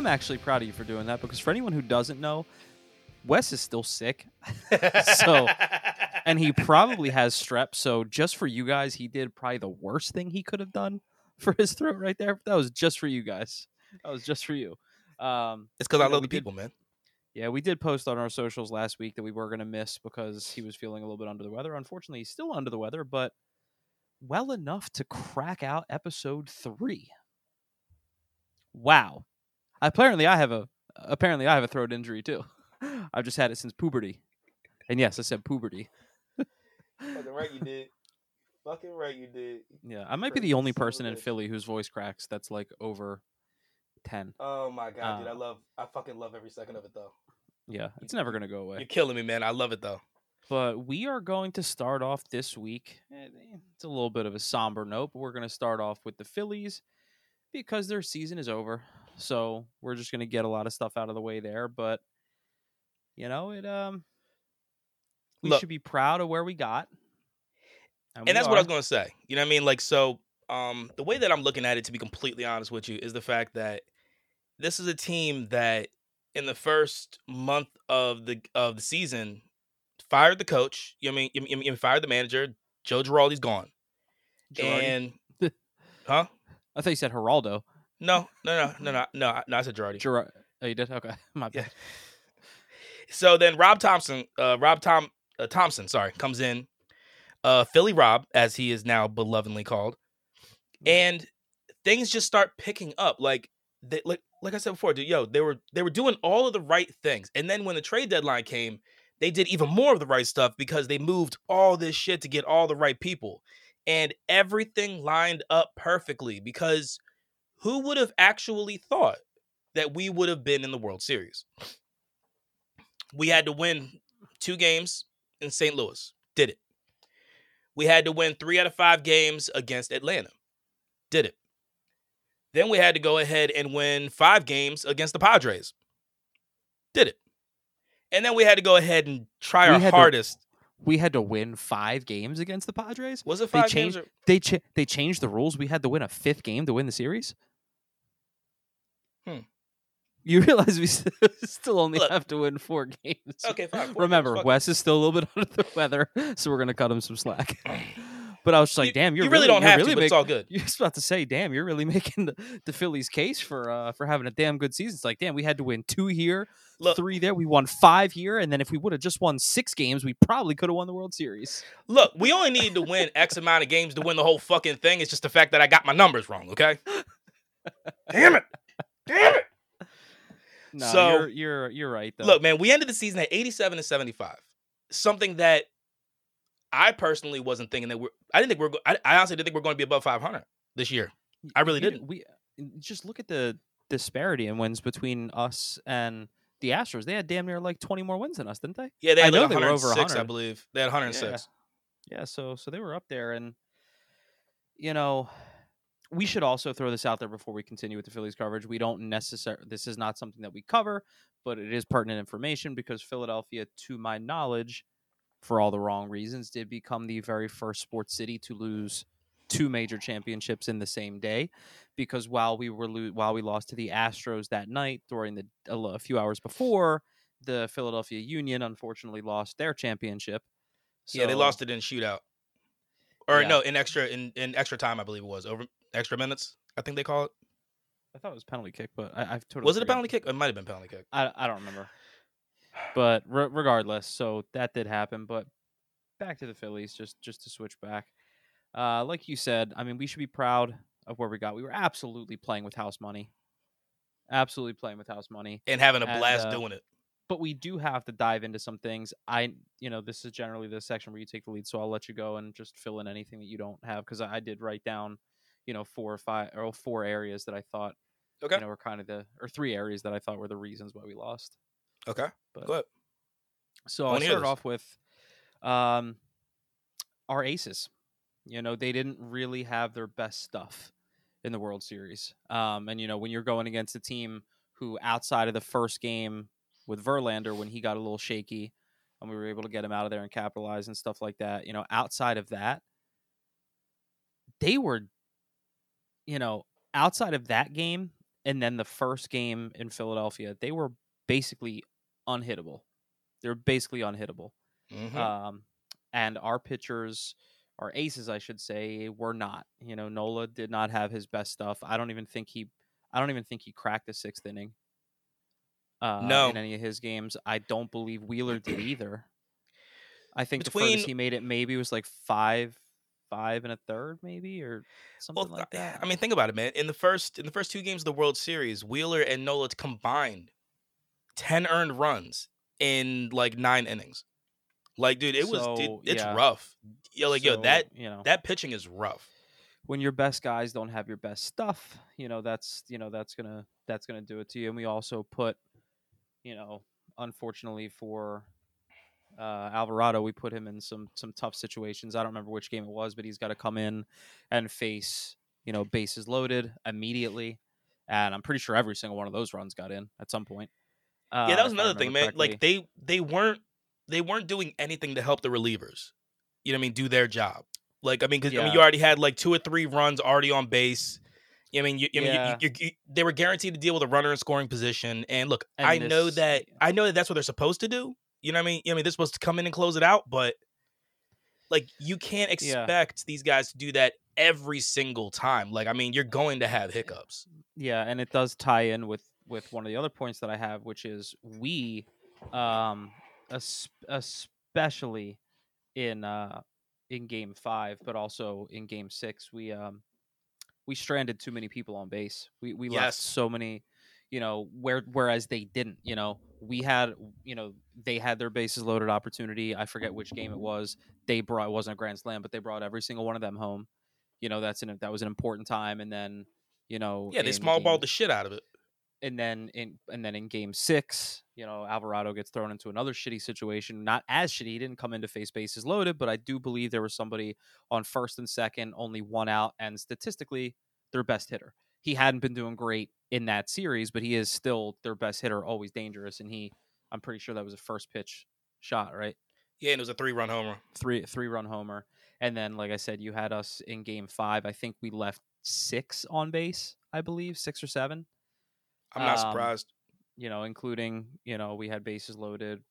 I'm actually proud of you for doing that because for anyone who doesn't know, Wes is still sick, so and he probably has strep. So just for you guys, he did probably the worst thing he could have done for his throat right there. That was just for you guys. That was just for you. Um, it's because I know, love the did- people, man. yeah, we did post on our socials last week that we were going to miss because he was feeling a little bit under the weather. Unfortunately, he's still under the weather, but well enough to crack out episode three. Wow. Apparently, I have a apparently I have a throat injury too. I've just had it since puberty, and yes, I said puberty. Fucking right, you did. Fucking right, you did. Yeah, I might be the only son of a person in. Philly whose voice cracks that's like over ten. Oh my god, dude, I Uh, love, I fucking love every second of it though. Yeah, it's never gonna go away. You're killing me, man. I love it though. But we are going to start off this week. eh, It's a little bit of a somber note, but we're going to start off with the Phillies because their season is over. So we're just going to get a lot of stuff out of the way there. But you know, it um, we Look- should be proud of where we got, and we that's what I was going to say. You know what I mean? Like, so, um, the way that I'm looking at it, to be completely honest with you, is the fact that this is a team that, in the first month of the of the season, fired the coach. You know what I mean? You, you, you fired the manager. Joe Girardi's gone, Girardi. and huh? I thought you said Geraldo. No, no, no, no, no, no. I- No, I said Girardi. Gerard. Oh, you did? Okay, my Yeah. So then Rob Thomson, uh, Rob Tom uh, Thomson, sorry, comes in. Uh, Philly Rob, as he is now belovedly called, and things just start picking up. Like, they, like, like I said before, dude, yo, they were they were doing all of the right things, and then when the trade deadline came, they did even more of the right stuff because they moved all this shit to get all the right people, and everything lined up perfectly. Because who would have actually thought that we would have been in the World Series? we had to win two games in St. Louis. Did it. We had to win three out of five games against Atlanta. Did it. Then we had to go ahead and win five games against the Padres. Did it. And then we had to go ahead and try We our had to- hardest. We had to win five games against the Padres. Was it they five changed- games? Or, They cha- they changed the rules. We had to win a fifth game to win the series. You realize we still only Look. have to win four games. okay, fine. four games, Remember, fuck. Wes is still a little bit under the weather, so we're gonna cut him some slack. But I was just like, "Damn, you're you really, really don't have really to, but it's all good. You're just about to say, "Damn, you're really making the, the Phillies' case for uh, for having a damn good season." It's like, damn, we had to win two here, Look, three there. We won five here, and then if we would have just won six games, we probably could have won the World Series. look, we only need to win X amount of games to win the whole fucking thing. It's just the fact that I got my numbers wrong, okay? Damn it. Damn it. No, So- you're you're you're right. Though. Look, man, we ended the season at 87 and 75. Something that I personally wasn't thinking that we're. I didn't think we're. I, I honestly didn't think we're going to be above 500 this year. I really didn't. We just look at the disparity in wins between us and the Astros. They had damn near like 20 more wins than us, didn't they? Yeah, they I had know they were over 106, I believe. They had 106. Yeah, so so they were up there, and you know, we should also throw this out there before we continue with the Phillies coverage. We don't necessarily. This is not something that we cover, but it is pertinent information because Philadelphia, to my knowledge, for all the wrong reasons, did become the very first sports city to lose two major championships in the same day. Because while we were lo- while we lost to the Astros that night during the a few hours before, the Philadelphia Union unfortunately lost their championship. yeah, they lost it in shootout. Or Yeah. no, in extra in, in extra time, I believe it was over extra minutes. I think they call it. I thought it was penalty kick, but I, I've totally Was it a penalty kick? It might have been penalty kick. I, I don't remember. But re- regardless, so that did happen. But back to the Phillies, just just to switch back. Uh, like you said, I mean, we should be proud of where we got. We were absolutely playing with house money, absolutely playing with house money. And having a And, blast uh, doing it. But we do have to dive into some things. I, you know, this is generally the section where you take the lead, so I'll let you go and just fill in anything that you don't have because I, I did write down, you know, four or five or four areas that I thought Okay. you know, were kind of the or three areas that I thought were the reasons why we lost. Okay. But Go ahead. so I I'll start off with um our aces. You know, they didn't really have their best stuff in the World Series. Um and you know, when you're going against a team who outside of the first game with Verlander when he got a little shaky and we were able to get him out of there and capitalize and stuff like that, you know, outside of that they were you know, outside of that game and then the first game in Philadelphia, they were basically unhittable. They were basically unhittable. Mhm. Um, and our pitchers, our aces, I should say, were not. You know, Nola did not have his best stuff. I don't even think he, I don't even think he cracked the sixth inning. Uh, No. in any of his games, I don't believe Wheeler did either. I think the Between- furthest he made it maybe was like five, five and a third, maybe or something well, like that. I mean, think about it, man. In the first in the first two games of the World Series, Wheeler and Nola combined ten earned runs in like nine innings. Like, dude, it was So, it's yeah. rough. Yo, like, yo, that you know that pitching is rough. when your best guys don't have your best stuff, you know that's you know that's gonna that's gonna do it to you. And we also put, you know, unfortunately for uh, Alvarado, we put him in some some tough situations. I don't remember which game it was, but he's got to come in and face you know bases loaded immediately, and I'm pretty sure every single one of those runs got in at some point. Uh, yeah, that was another thing, man. Like they they weren't they weren't doing anything to help the relievers. You know what I mean? Do their job. Like I mean, because I mean, you already had like two or three runs already on base. You know I mean, you, mean, you- Yeah. you, you, they were guaranteed to deal with a runner in scoring position. And look, And I know that I know that that's what they're supposed to do. You know what I mean? I mean, they're supposed to come in and close it out, but like you can't Yeah. expect these guys to do that every single time. Like, I mean, you're going to have hiccups. Yeah, and it does tie in with with one of the other points that I have, which is we, um, especially in uh in game five, but also in game six, we um we stranded too many people on base. We we left so many, you know, where whereas they didn't. You know, we had you know they had their bases loaded opportunity. I forget which game it was. They brought it wasn't a grand slam, but they brought every single one of them home. You know, that's an that was an important time, and then you know Yeah, they in small game- balled the shit out of it. and then in and then in game six, you know, Alvarado gets thrown into another shitty situation. Not as shitty. He didn't come into face bases loaded, but I do believe there was somebody on first and second, only one out, and statistically, their best hitter. He hadn't been doing great in that series, but he is still their best hitter, always dangerous. And he, I'm pretty sure that was a first pitch shot, right? Yeah, and it was a three run homer. Three three run homer. And then, like I said, you had us in game five. I think we left six on base, I believe, six or seven I'm not Um, surprised. you know, including, you know, we had bases loaded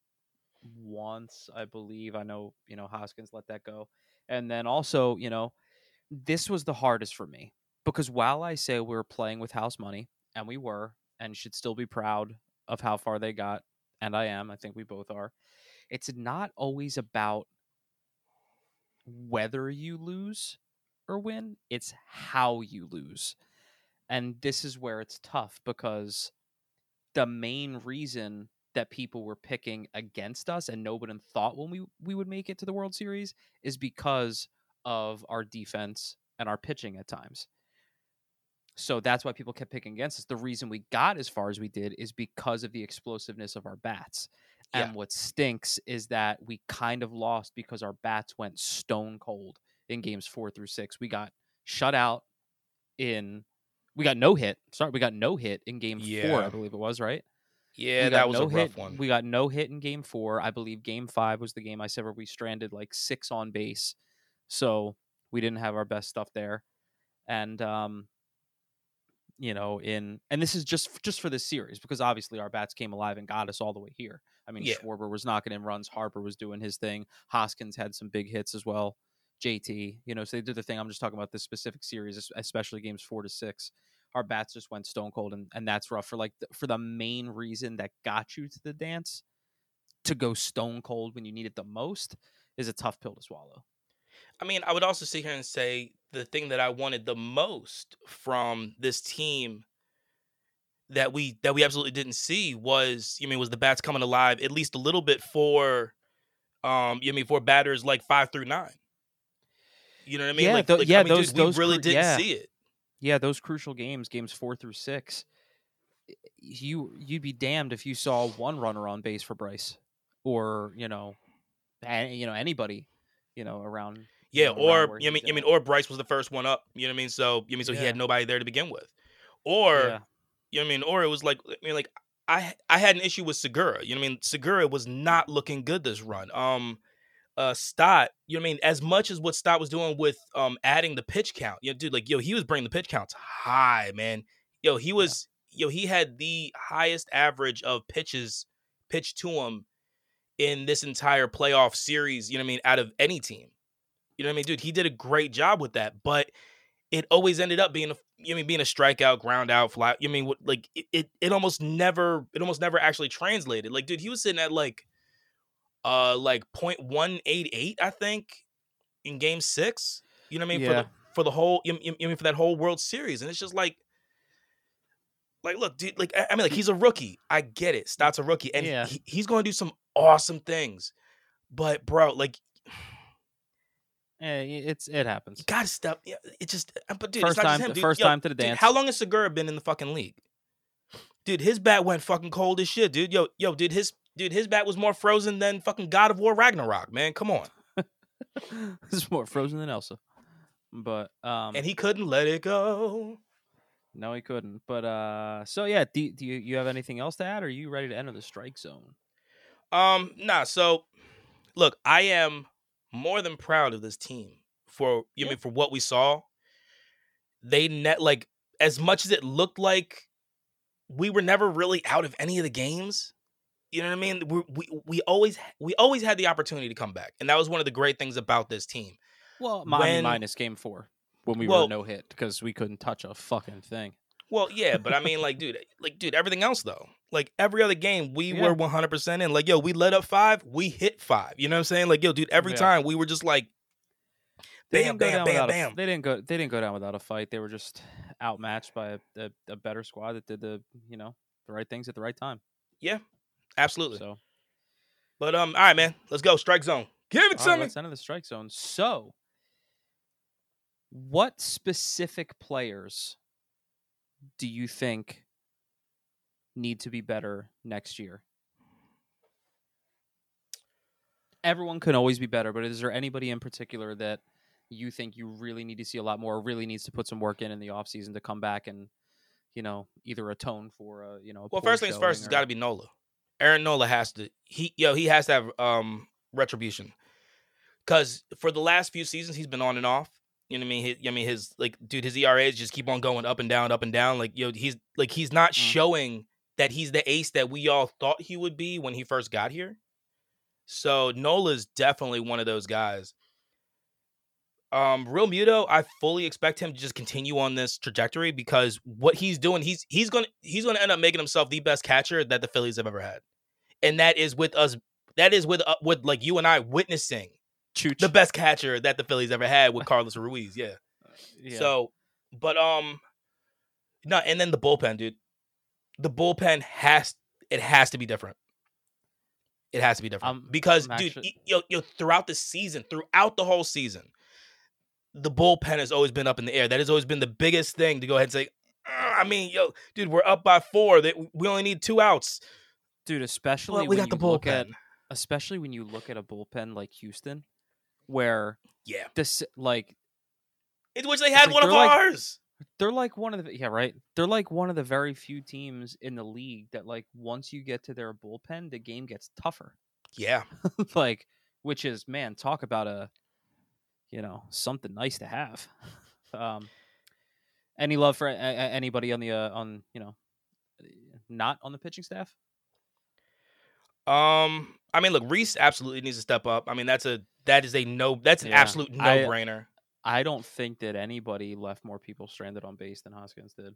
once, I believe. I know, you know, Hoskins let that go. And then also, you know, this was the hardest for me because while I say we were playing with house money, and we were, and should still be proud of how far they got, and I am, I think we both are, it's not always about whether you lose or win, it's how you lose. And this is where it's tough because the main reason that people were picking against us and nobody thought when we, we would make it to the World Series is because of our defense and our pitching at times. So that's why people kept picking against us. The reason we got as far as we did is because of the explosiveness of our bats. Yeah. And what stinks is that we kind of lost because our bats went stone cold in games four through six. We got shut out in, we got no hit. Sorry, we got no hit in game four, I believe it was, right? Yeah, We that was no a rough hit. one. We got no hit in game four. I believe game five was the game I said where we stranded like six on base. So we didn't have our best stuff there. And um you know, in and this is just just for this series because obviously our bats came alive and got us all the way here. I mean, Yeah. Schwarber was knocking in runs, Harper was doing his thing, Hoskins had some big hits as well. JT, you know, so they did the thing. I'm just talking about this specific series, especially games four to six. Our bats just went stone cold, and, and that's rough for like the, for the main reason that got you to the dance. To go stone cold when you need it the most is a tough pill to swallow. I mean, I would also sit here and say the thing that I wanted the most from this team that we that we absolutely didn't see was, you mean, was the bats coming alive at least a little bit for, um, you mean, for batters like five through nine. You know what I mean? Yeah, like, tho- like, yeah, I mean, those- dude, those we really cru- didn't yeah. see it. Yeah, those crucial games, games four through six, you you'd be damned if you saw one runner on base for Bryce, or you know, you know anybody, you know around. Yeah, know, or you mean, he's you mean, or Bryce was the first one up. You know what I mean? So you mean, so he had nobody there to begin with, or Yeah. You know what I mean? Or it was like I mean, like I I had an issue with Segura. You know what I mean? Segura was not looking good this run. Um uh Stott, you know what I mean? As much as what Stott was doing with um adding the pitch count, you know, dude, like yo, he was bringing the pitch counts high, man. Yo, he was yo, he had the highest average of pitches pitched to him in this entire playoff series, you know what I mean, out of any team. You know what I mean, dude, he did a great job with that, but it always ended up being a you know, mean being a strikeout, ground out, flat. You know, mean like it, it it almost never it almost never actually translated. Like, dude, he was sitting at like uh like 0.188, I think, in game six. You know what I mean? Yeah. For the for the whole you know, you know, mean for that whole World Series. And it's just like like look, dude, like I I mean, like he's a rookie. I get it. Stott's a rookie, and Yeah. he, he's going to do some awesome things. But bro, like Eh, it's it happens. you gotta stop. Yeah, it just. uh, But dude, First it's not time- just him, dude. first Yo, time to the dude, dance. how long has Segura been in the fucking league? Dude, his bat went fucking cold as shit, dude. Yo, yo, dude, his dude, his bat was more frozen than fucking God of War Ragnarok, man. Come on, this is more frozen than Elsa. But um and he couldn't let it go. no he couldn't. But uh so yeah, do, do you you have anything else to add or are you ready to enter the strike zone? Um, nah. So, look, I am more than proud of this team for you Yeah. mean for what we saw. They net like as much as it looked like we were never really out of any of the games. You know what I mean? We we we always we always had the opportunity to come back, and that was one of the great things about this team. Well, mi- I mean, When- minus game 4 when we Well- were no hit because we couldn't touch a fucking thing. Well, yeah, but I mean, like, dude, like, dude, everything else though, like every other game, we Yeah. were one hundred percent in. Like, yo, we let up five, we hit five. You know what I'm saying? Like, yo, dude, every Yeah. time we were just like, They bam, didn't bam, bam, a- bam. they didn't go. They didn't go down without a fight. They were just outmatched by a, a, a better squad that did the you know the right things at the right time. Yeah, absolutely. So But um, all right, man, let's go. Strike zone. Give it to right, me. let's enter the strike zone. So, what specific players do you think need to be better next year? Everyone can always be better, but is there anybody in particular that you think you really need to see a lot more, or really needs to put some work in in the offseason to come back and, you know, either atone for a, you know, a Well, first things first, showing it's or- got to be Nola. Aaron Nola has to. He yo, he has to have um retribution. Because for the last few seasons, he's been on and off. You know what I mean? His, I mean, his like, dude, his ERAs just keep on going up and down, up and down. Like, yo, he's like, he's not Mm. showing that he's the ace that we all thought he would be when he first got here. So Nola's definitely one of those guys. Um, Realmuto, I fully expect him to just continue on this trajectory because what he's doing, he's he's gonna he's gonna end up making himself the best catcher that the Phillies have ever had, and that is with us. That is with uh, with like you and I witnessing Chooch. the best catcher that the Phillies ever had with Carlos Ruiz. Yeah. Yeah. So, but um, no, and then the bullpen, dude. The bullpen has it has to be different. It has to be different Um, because, I'm dude, actually- y- yo, yo, throughout the season, throughout the whole season, the bullpen has always been up in the air. That has always been the biggest thing to go ahead and say. "Uh, I mean, yo, dude, we're up by four. That we only need two outs. dude, especially Well, we got the you look at bullpen. especially when you look at a bullpen like Houston, where Yeah, this like in which they had like one of like- ours. they're like one of the yeah right? They're like one of the very few teams in the league that like once you get to their bullpen the game gets tougher. Yeah, like which is man talk about a you know something nice to have. Um any love for a- a- anybody on the uh, on you know not on the pitching staff? Um, I mean, look, Reese absolutely needs to step up. I mean, that's a that is a no. That's an Yeah, absolute no I- brainer. I don't think that anybody left more people stranded on base than Hoskins did.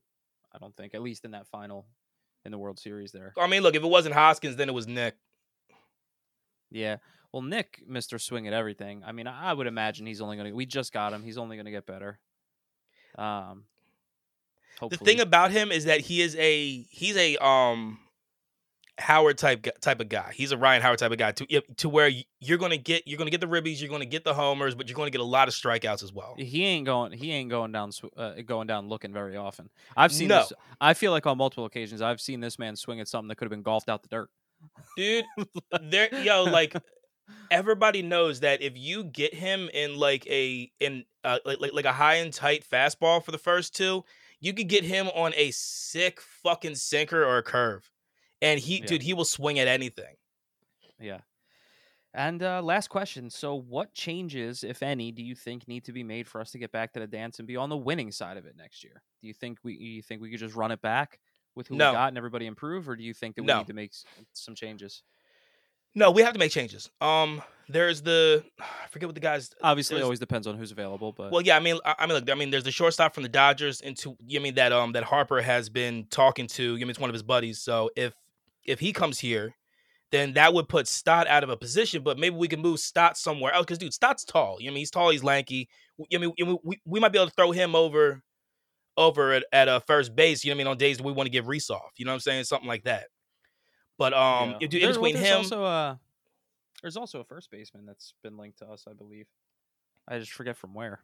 I don't think, at least in that final in the World Series there. I mean, look, if it wasn't Hoskins, then it was Nick. Yeah. Well, Nick, Mister Swing at everything. I mean, I I would imagine he's only going to. We just got him. He's only going to get better. Um. The thing about him is that he is a he's a um Howard type type of guy. He's a Ryan Howard type of guy to to where you're gonna get you're gonna get the ribbies, you're gonna get the homers, but you're gonna get a lot of strikeouts as well. he ain't going. He ain't going down. Uh, going down looking very often. I've seen. No. This, I feel like on multiple occasions I've seen this man swing at something that could have been golfed out the dirt. Dude, there yo like everybody knows that if you get him in like a in uh, like, like like a high and tight fastball for the first two, you could get him on a sick fucking sinker or a curve, and he Yeah. dude he will swing at anything. Yeah. And uh, last question. So, what changes, if any, do you think need to be made for us to get back to the dance and be on the winning side of it next year? Do you think we you think we could just run it back, with who No. we got and everybody improve, or do you think that we No. need to make some changes? No, we have to make changes. Um, there's the I forget what the guys. Obviously, it always depends on who's available, but Well, yeah, I mean, I I mean, look, I mean, there's the shortstop from the Dodgers into you mean that um that Harper has been talking to. You mean it's one of his buddies. So if if he comes here, then that would put Stott out of a position. But maybe we can move Stott somewhere else because dude, Stott's tall. You know, I mean, he's tall, he's lanky. You know, I mean, we, we might be able to throw him over over at, at uh, first base. You know, what I mean, on days we want to give Rhys off. You know what I'm saying? Something like that. But um, yeah. if- in There- between there's him, also a there's also a first baseman that's been linked to us, I believe. I just forget from where.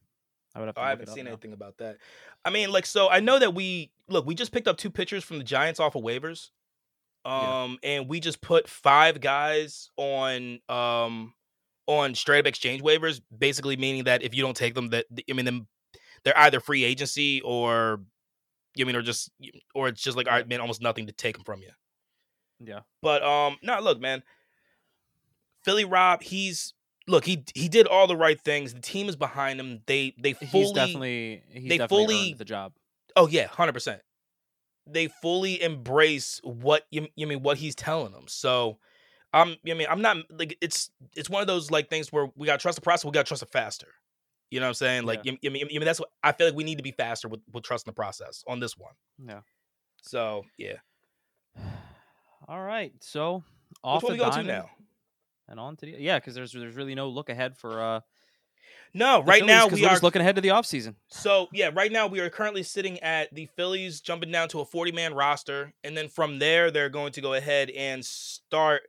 I would have to oh, I haven't seen now. anything about that. I mean, like, so I know that we look. We just picked up two pitchers from the Giants off of waivers, Yeah. um, and we just put five guys on um on straight up exchange waivers. Basically, meaning that if you don't take them, that I mean, them they're either free agency or you mean or just or it's just like all right, man, almost nothing to take them from you. Yeah. But um, no, look, man, Philly Rob, he's look, he he did all the right things. The team is behind him. They they fully he's definitely he's they definitely fully- the job. Oh yeah, hundred percent. They fully embrace what you, you mean what he's telling them. So, um, I mean, I'm not like it's it's one of those like things where we gotta trust the process. We gotta trust it faster. You know what I'm saying? Like, Yeah. you, you mean, you mean that's what I feel like we need to be faster with with trusting the process on this one. Yeah. So yeah, All right. So off which one the we go to now? and on to the yeah, because there's there's really no look ahead for uh No, right Phillies, now we are just looking ahead to the offseason. So yeah, right now we are currently sitting at the Phillies jumping down to a 40 man roster, and then from there they're going to go ahead and start.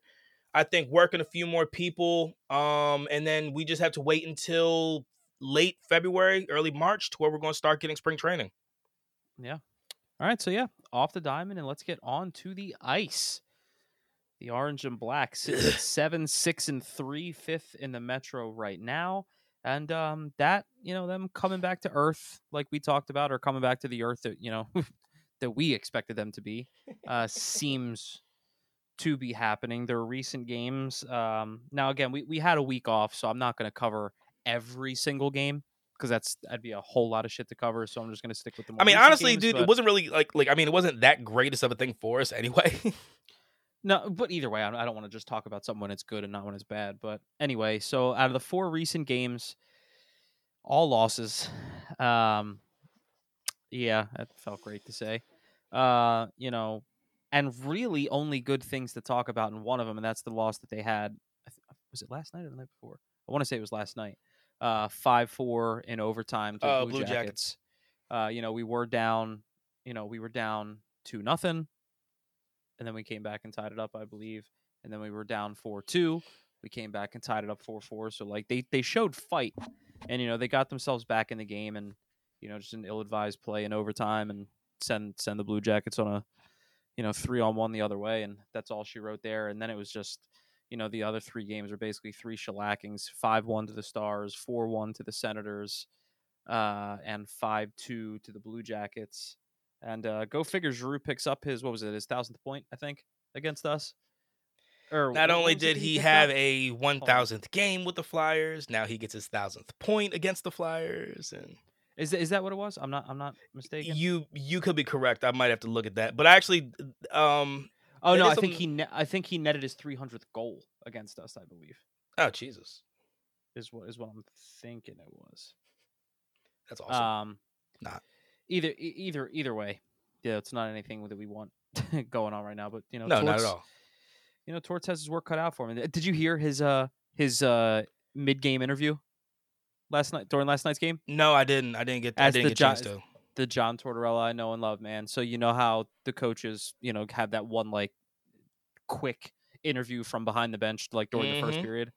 I think working a few more people, um, and then we just have to wait until late February, early March, to where we're going to start getting spring training. Yeah. All right, so yeah, off the diamond, and let's get on to the ice. The orange and black sits at seven, six, and three, fifth in the Metro right now, and um, that you know them coming back to earth, like we talked about, or coming back to the earth that you know that we expected them to be, uh, seems to be happening. Their recent games. Um, now again, we we had a week off, so I'm not going to cover every single game because that's that'd be a whole lot of shit to cover. So I'm just going to stick with the. More I mean, honestly, games, dude, but- it wasn't really like like I mean, it wasn't that greatest of a thing for us anyway. No, but either way, I I don't want to just talk about something when it's good and not when it's bad. But anyway, so out of the four recent games, all losses. Um, yeah, that felt great to say. Uh, you know, and really only good things to talk about in one of them, and that's the loss that they had. Was it last night or the night before? I want to say it was last night. Uh, five four in overtime to the Uh, Blue, Blue Jackets. Jackets. Uh, you know, we were down. You know, we were down two nothing and then we came back and tied it up, I believe. And then we were down four two. We came back and tied it up four four. So like they they showed fight, and you know they got themselves back in the game, and you know just an ill advised play in overtime, and send send the Blue Jackets on a you know three on one the other way, and that's all she wrote there. And then it was just you know the other three games are basically three shellackings: five one to the Stars, four one to the Senators, uh, and five two to the Blue Jackets. And uh, go figure, Giroux picks up his what was it, his thousandth point, I think, against us. Or Not only did that he have up? a one thousandth game with the Flyers, now he gets his thousandth point against the Flyers, and is is that what it was? I'm not I'm not mistaken. you you could be correct. I might have to look at that, but actually, um, oh no, I think he ne- I think he netted his 300th goal against us. I believe oh Jesus, is what is what I'm thinking it was. that's awesome. Um, Not. Either either either way, yeah, it's not anything that we want going on right now. But you know, no, not at all. You know, Torts has his work cut out for him. Did you hear his uh his uh mid game interview last night during last night's game? No, I didn't. I didn't get. I As didn't the get a chance to. the John Tortorella I know and love, man. So you know how the coaches, you know, have that one like quick interview from behind the bench, like during the first Mhm. period.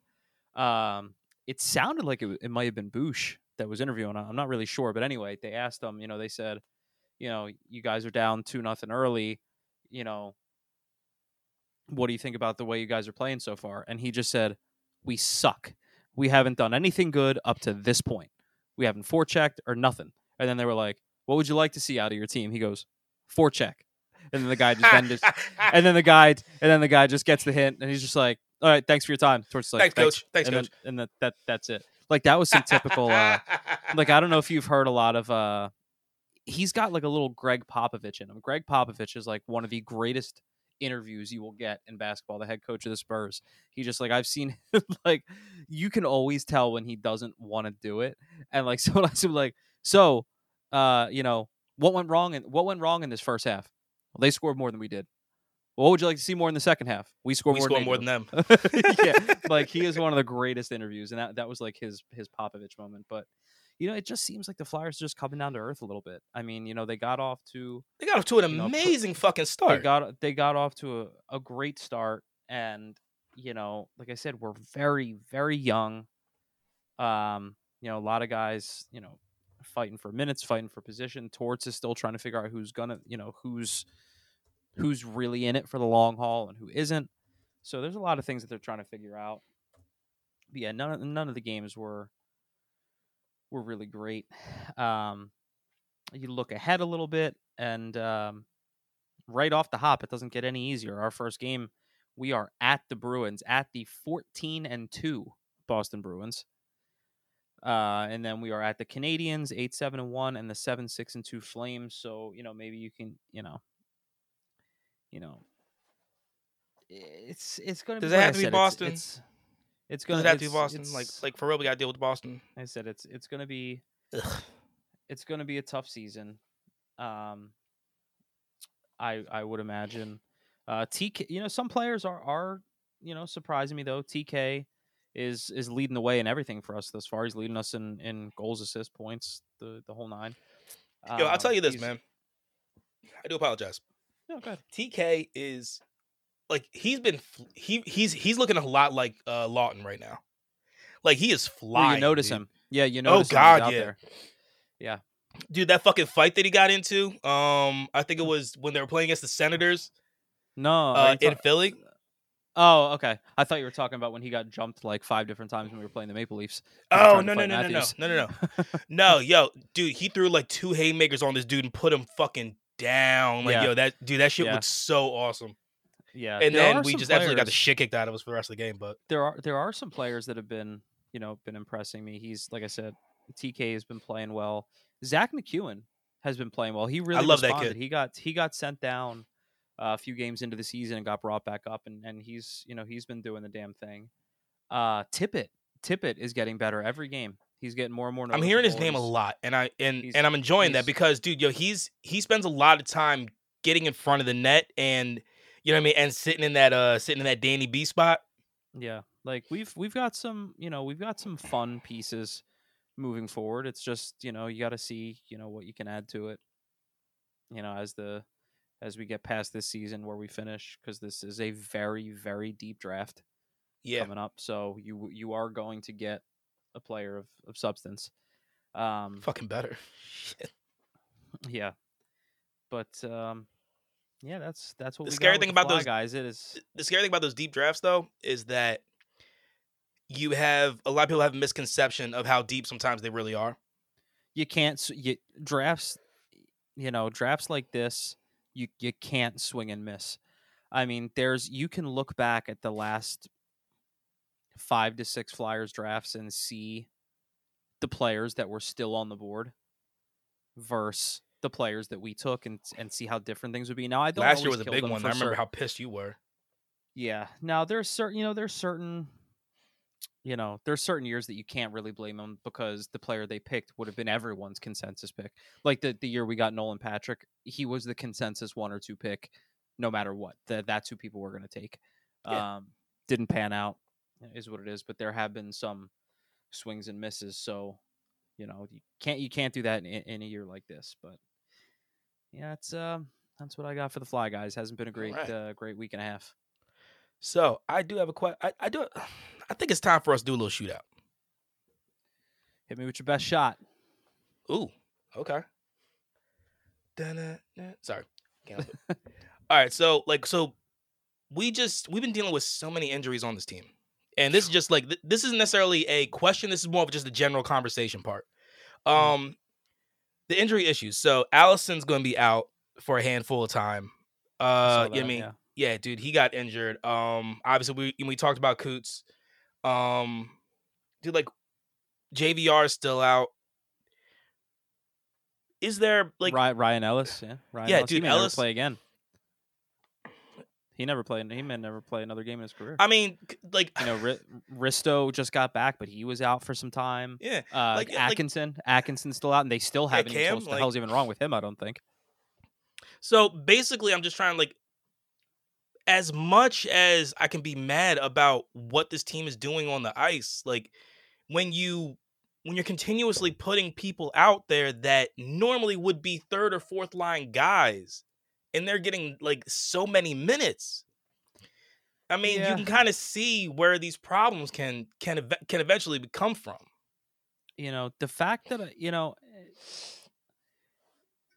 Um, it sounded like it, it might have been Boosh that was interviewing. I'm not really sure, but anyway, they asked them. You know, they said, you know, you guys are down two nothing early. You know, what do you think about the way you guys are playing so far? And he just said, we suck. We haven't done anything good up to this point. We haven't forechecked or nothing. And then they were like, what would you like to see out of your team? He goes, forecheck. And then the guy just then just and then the guy and then the guy just gets the hint and he's just like, All right, thanks for your time. Torts is like, Thanks, coach. Thanks, and coach. Then, and that, that that's it. Like that was some typical uh like I don't know if you've heard a lot of uh he's got like a little Gregg Popovich in him. Gregg Popovich is like one of the greatest interviews you will get in basketball. The head coach of the Spurs. He just like I've seen like you can always tell when he doesn't want to do it, and like so I like so uh you know what went wrong and what went wrong in this first half. Well, they scored more than we did. What would you like to see more in the second half? We score we more. score than more than them. yeah, like he is one of the greatest interviews, and that, that was like his his Popovich moment. But you know, it just seems like the Flyers are just coming down to earth a little bit. I mean, you know, they got off to They got off to an You know, amazing fucking they start. got they got off to a, a great start, and you know, like I said, we're very very young. Um, you know, a lot of guys, you know, fighting for minutes, fighting for position. Torts is still trying to figure out who's gonna, you know, who's who's really in it for the long haul and who isn't. So there's a lot of things that they're trying to figure out. But yeah, none of none of the games were were really great. Um, you look ahead a little bit, and um, right off the hop, it doesn't get any easier. Our first game, we are at the Bruins, at the 14 and two Boston Bruins. Uh, and then we are at the Canadiens, eight seven and one, and the seven six and two Flames. So you know maybe you can you know, you know, it's it's gonna. Does it have to be Boston? It's, it's gonna have to be Boston? Like like for real, we got to deal with Boston. I said, it's it's gonna be Ugh. it's going to be a tough season. Um, I I would imagine. Uh, TK, you know, some players are are you know surprising me though. TK is is leading the way in everything for us thus far. He's leading us in in goals, assists, points, the the whole nine. Yo, I'll Um, tell you this, man. I do apologize. No, go ahead. TK is like he's been he he's he's looking a lot like uh Laughton right now. Like he is Well, flying. you notice dude. him. Yeah, you Oh, notice. him. He's God, yeah. there. dude. That fucking fight that he got into. Um, I think it was when they were playing against the Senators No, uh, in talk- Philly. Oh, okay. I thought you were talking about when he got jumped like five different times when we were playing the Maple Leafs. Oh no to no fight no no no no no no no yo dude he threw like two haymakers on this dude and put him fucking down like Yeah. yo that dude that shit Yeah. was so awesome Yeah, and there then we just absolutely got the shit kicked out of us for the rest of the game but there are there are some players that have been you know been impressing me. He's like I said, TK has been playing well. Zack MacEwen has been playing well. He really love that kid. responded. He got he got sent down uh, a few games into the season and got brought back up, and and he's you know he's been doing the damn thing. Uh, Tippett Tippett is getting better every game. He's getting more and more. i'm hearing his name a lot and i and he's- and i'm enjoying that because dude yo he's he spends a lot of time getting in front of the net and you know what i mean and sitting in that uh sitting in that danny b spot Yeah, like we've we've got some you know we've got some fun pieces moving forward. It's just you know you got to see you know what you can add to it. You know as the as we get past this season where we finish because this is a very very deep draft yeah coming up. So you you are going to get a player of of substance. Um, fucking better Shit. yeah, but um, yeah, that's that's what The scary thing about those- guys. It is the scary thing about those deep drafts though is that you have a lot of people have a misconception of how deep sometimes they really are you can't you, drafts you know drafts like this you you can't swing and miss i mean there's you can look back at the last 5 to 6 flyers drafts and see the players that were still on the board versus the players that we took and and see how different things would be now i don't last year was a big one i remember cer- how pissed you were yeah. Now there's certain, you know, there's certain, you know, there's certain years that you can't really blame them because the player they picked would have been everyone's consensus pick. Like the the year we got Nolan Patrick, he was the consensus one or two pick, no matter what. That that's who people were going to take. Yeah. Um, didn't pan out, is what it is. But there have been some swings and misses. So, you know, you can't you can't do that in, in a year like this. But yeah, it's um. That's what I got for the fly guys. Hasn't been a great, Alright. uh, great week and a half. so i do have a question I, I do i think it's time for us to do a little shootout Hit me with your best shot. ooh okay Da-na-na. sorry Can't all right so like so we just we've been dealing with so many injuries on this team and this is just like th- this isn't necessarily a question this is more of just a general conversation part um the injury issues so allison's going to be out for a handful of time uh you know what i mean yeah. yeah dude he got injured um obviously we we talked about coots um dude like jvr is still out is there like Ryan Ellis, yeah, Ryan Yeah, Ellis. dude, Ellis- play again. He never played. He may never play another game in his career. I mean like you know, Ri- Risto just got back, but he was out for some time. yeah Uh, Like- like- Atkinson, Atkinson's still out, and they still haven't even Cam, what like- the hell's even wrong with him. I don't think. So basically, I'm just trying like, as much as I can be mad about what this team is doing on the ice, like when you when you're continuously putting people out there that normally would be third or fourth line guys, and they're getting like so many minutes. I mean, you can kind of see where these problems can can ev- can eventually come from. you know the fact that you know eh,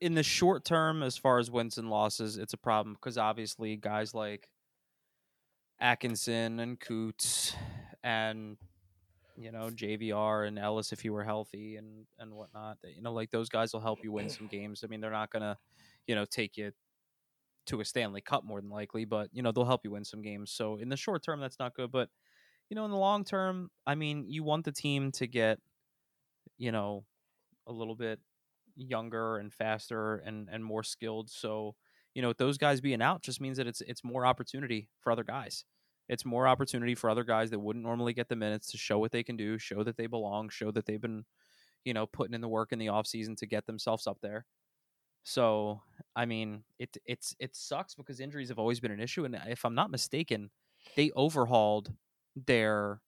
in the short term as far as wins and losses it's a problem because obviously guys like atkinson and coots and you know jvr and ellis if he were healthy and and whatnot you know like those guys will help you win some games i mean they're not gonna you know take you to a stanley cup more than likely but you know they'll help you win some games so in the short term that's not good but you know in the long term i mean you want the team to get you know, a little bit younger and faster and and more skilled. So, you know, those guys being out just means that it's it's more opportunity for other guys. It's more opportunity for other guys that wouldn't normally get the minutes to show what they can do, show that they belong, show that they've been, you know, putting in the work in the off season to get themselves up there. So, I mean, it it's it sucks because injuries have always been an issue and if I'm not mistaken, they overhauled their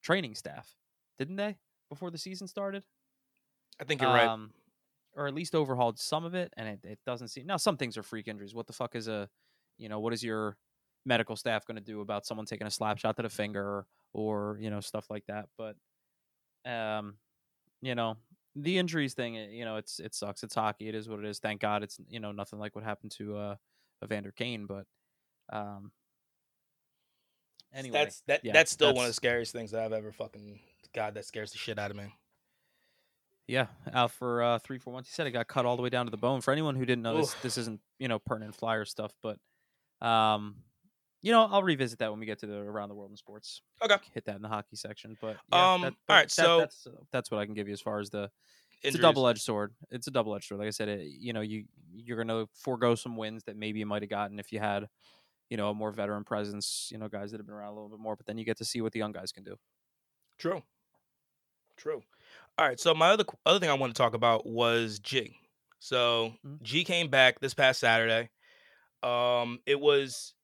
training staff, didn't they? Before the season started? I think you're right. um, or at least overhauled some of it, and it, it doesn't seem now. Some things are freak injuries. What the fuck is a, you know, what is your medical staff going to do about someone taking a slap shot to the finger or you know stuff like that? But, um, you know, the injuries thing, you know, it's it sucks. It's hockey. It is what it is. Thank God, it's you know nothing like what happened to uh Evander Kane, but, um. Anyway, that's that. yeah, that's still one of the scariest things that I've ever fucking. God, that scares the shit out of me. Yeah, out for uh, three, four months. He said it got cut all the way down to the bone. For anyone who didn't know, this this isn't you know pertinent flyer stuff, but um, you know I'll revisit that when we get to the around the world in sports. Okay. hit that in the hockey section. But yeah, Um, that, all right, that- so- that's that's what I can give you as far as the it's a double edged sword. It's a double edged sword. Like I said, it, you know you you're gonna forego some wins that maybe you might have gotten if you had you know a more veteran presence. You know guys that have been around a little bit more, but then you get to see what the young guys can do. True. True. All right. So my other other thing I want to talk about was G. So Mhm. G came back this past Saturday. Um, it was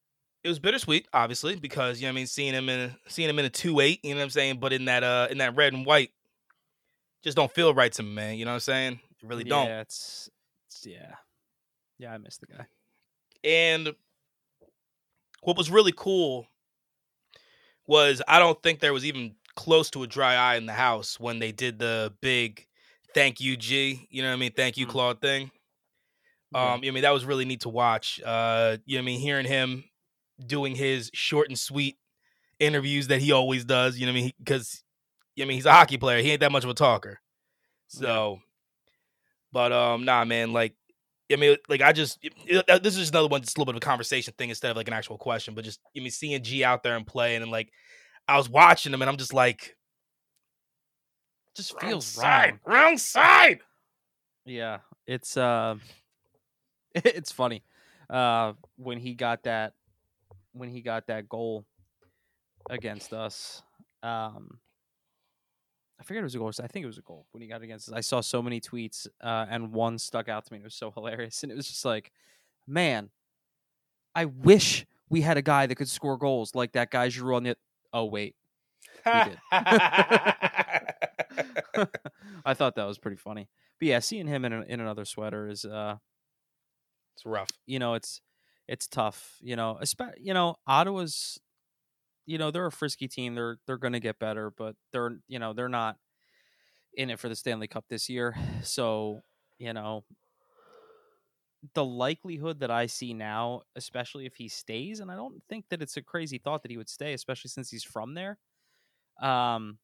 it was bittersweet, obviously, because you know what I mean seeing him in a, seeing him in a two eight, you know what I'm saying, but in that uh in that red and white, just don't feel right to me, man. You know what I'm saying? It really don't. Yeah, it's, it's yeah, yeah. I miss the guy. And what was really cool was I don't think there was even close to a dry eye in the house when they did the big thank you G, you know what I mean, thank you Mm. Claude thing. Um, you know I mean that was really neat to watch. Uh, you know what I mean, hearing him doing his short and sweet interviews that he always does, you know what I mean, because I mean he's a hockey player, he ain't that much of a talker. Yeah. So, but um, nah, man, like I mean, like I just it- it- uh, this is just another one, just a little bit of a conversation thing instead of like an actual question. But just I mean, seeing G out there and playing, and like I was watching him, and I'm just like, just wrong feels side, wrong. wrong side. Yeah, it's uh, it's funny. Uh, when he got that, when he got that goal against us, um, I forget it was a goal. I think it was a goal when he got against us. I saw so many tweets, uh, and one stuck out to me. It was so hilarious, and it was just like, man, I wish we had a guy that could score goals like that guy Giroux on the. Oh wait, did. I thought that was pretty funny. But yeah, seeing him in, a, in another sweater is uh it's rough. you know it's it's tough you know espe- you know ottawa's you know they're a frisky team they're they're going to get better but they're you know they're not in it for the stanley cup this year so you know the likelihood that i see now especially if he stays and i don't think that it's a crazy thought that he would stay especially since he's from there um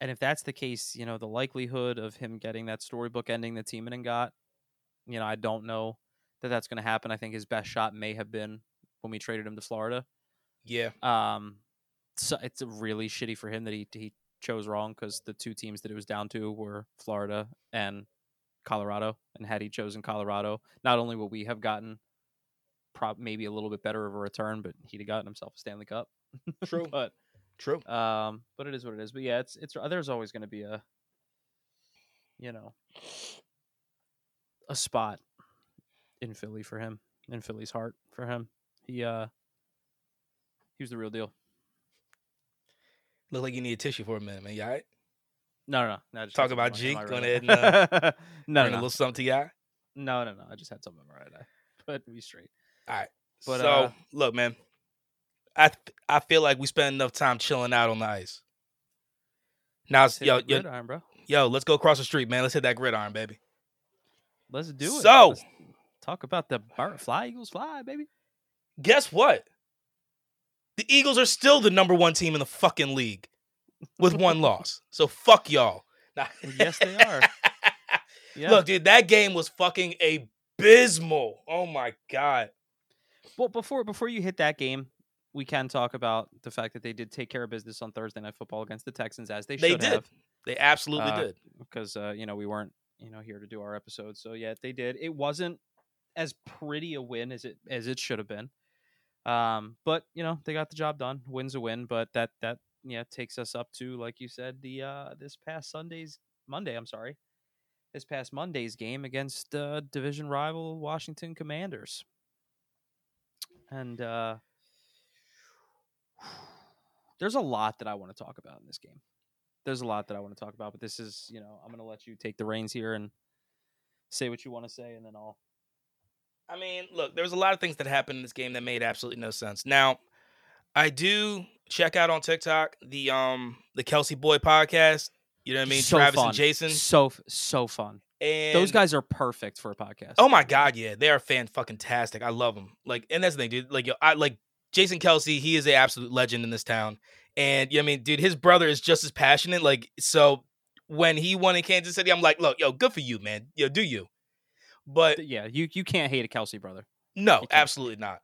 and if that's the case you know the likelihood of him getting that storybook ending that Timonen got you know i don't know that that's going to happen. I think his best shot may have been when we traded him to Florida. Yeah, Um, so it's really shitty for him that he he chose wrong because the two teams that it was down to were Florida and Colorado, and had he chosen Colorado, not only would we have gotten prob maybe a little bit better of a return, but he'd have gotten himself a Stanley Cup. True. but True. um, but it is what it is. But yeah, it's it's there's always going to be a, you know, a spot in Philly for him, in Philly's heart for him. He uh, he was the real deal. Look like you need a tissue for a minute, man. You all right? No, no, no. no just Talk about something in my- Jink, in go ahead eye. no, Bring a no, little something to you. no, no, no. I just had something in my right eye. But be straight. All right. But, so uh, look, man, I th- I feel like we spent enough time chilling out on the ice. Now, Let's it's- hit yo, yo, gridiron, bro. yo, let's go across the street, man. Let's hit that gridiron, baby. Let's do it. So- Let's talk about the bar- fly Eagles fly, baby. Guess what? The Eagles are still the number one team in the fucking league with one loss. So fuck y'all. Nah. Yes, they are. Yeah. Look, dude, that game was fucking abysmal. Oh my god. Well, before before you hit that game, we can talk about the fact that they did take care of business on Thursday Night Football against the Texans, as they They should did. have, They absolutely Uh, did. because uh, you know we weren't you know here to do our episode. So yeah, they did. It wasn't as pretty a win as it as it should have been, um, but you know they got the job done. Win's a win, but that that yeah takes us up to like you said the uh, this past Sunday's Monday. I'm sorry. This past Monday's game against uh, division rival Washington Commanders. And uh, there's a lot that I want to talk about in this game. There's a lot that I want to talk about, but this is, you know, I'm going to let you take the reins here and say what you want to say, and then I'll. I mean, look, there was a lot of things that happened in this game that made absolutely no sense. Now, I do check out on TikTok the um the Kelce Boy podcast. You know what I mean? So Travis fun. and Jason. So so fun. And Those guys are perfect for a podcast. Oh my god, yeah, they are fan fucking tastic. I love them. Like, and that's the thing, dude. Like, yo, I like Jason Kelce. He is an absolute legend in this town. And you know what I mean, dude, his brother is just as passionate. Like, so when he won in Kansas City, I'm like, look, yo, good for you, man. Yo, do you? But yeah, you you can't hate a Kelce brother. no, absolutely not.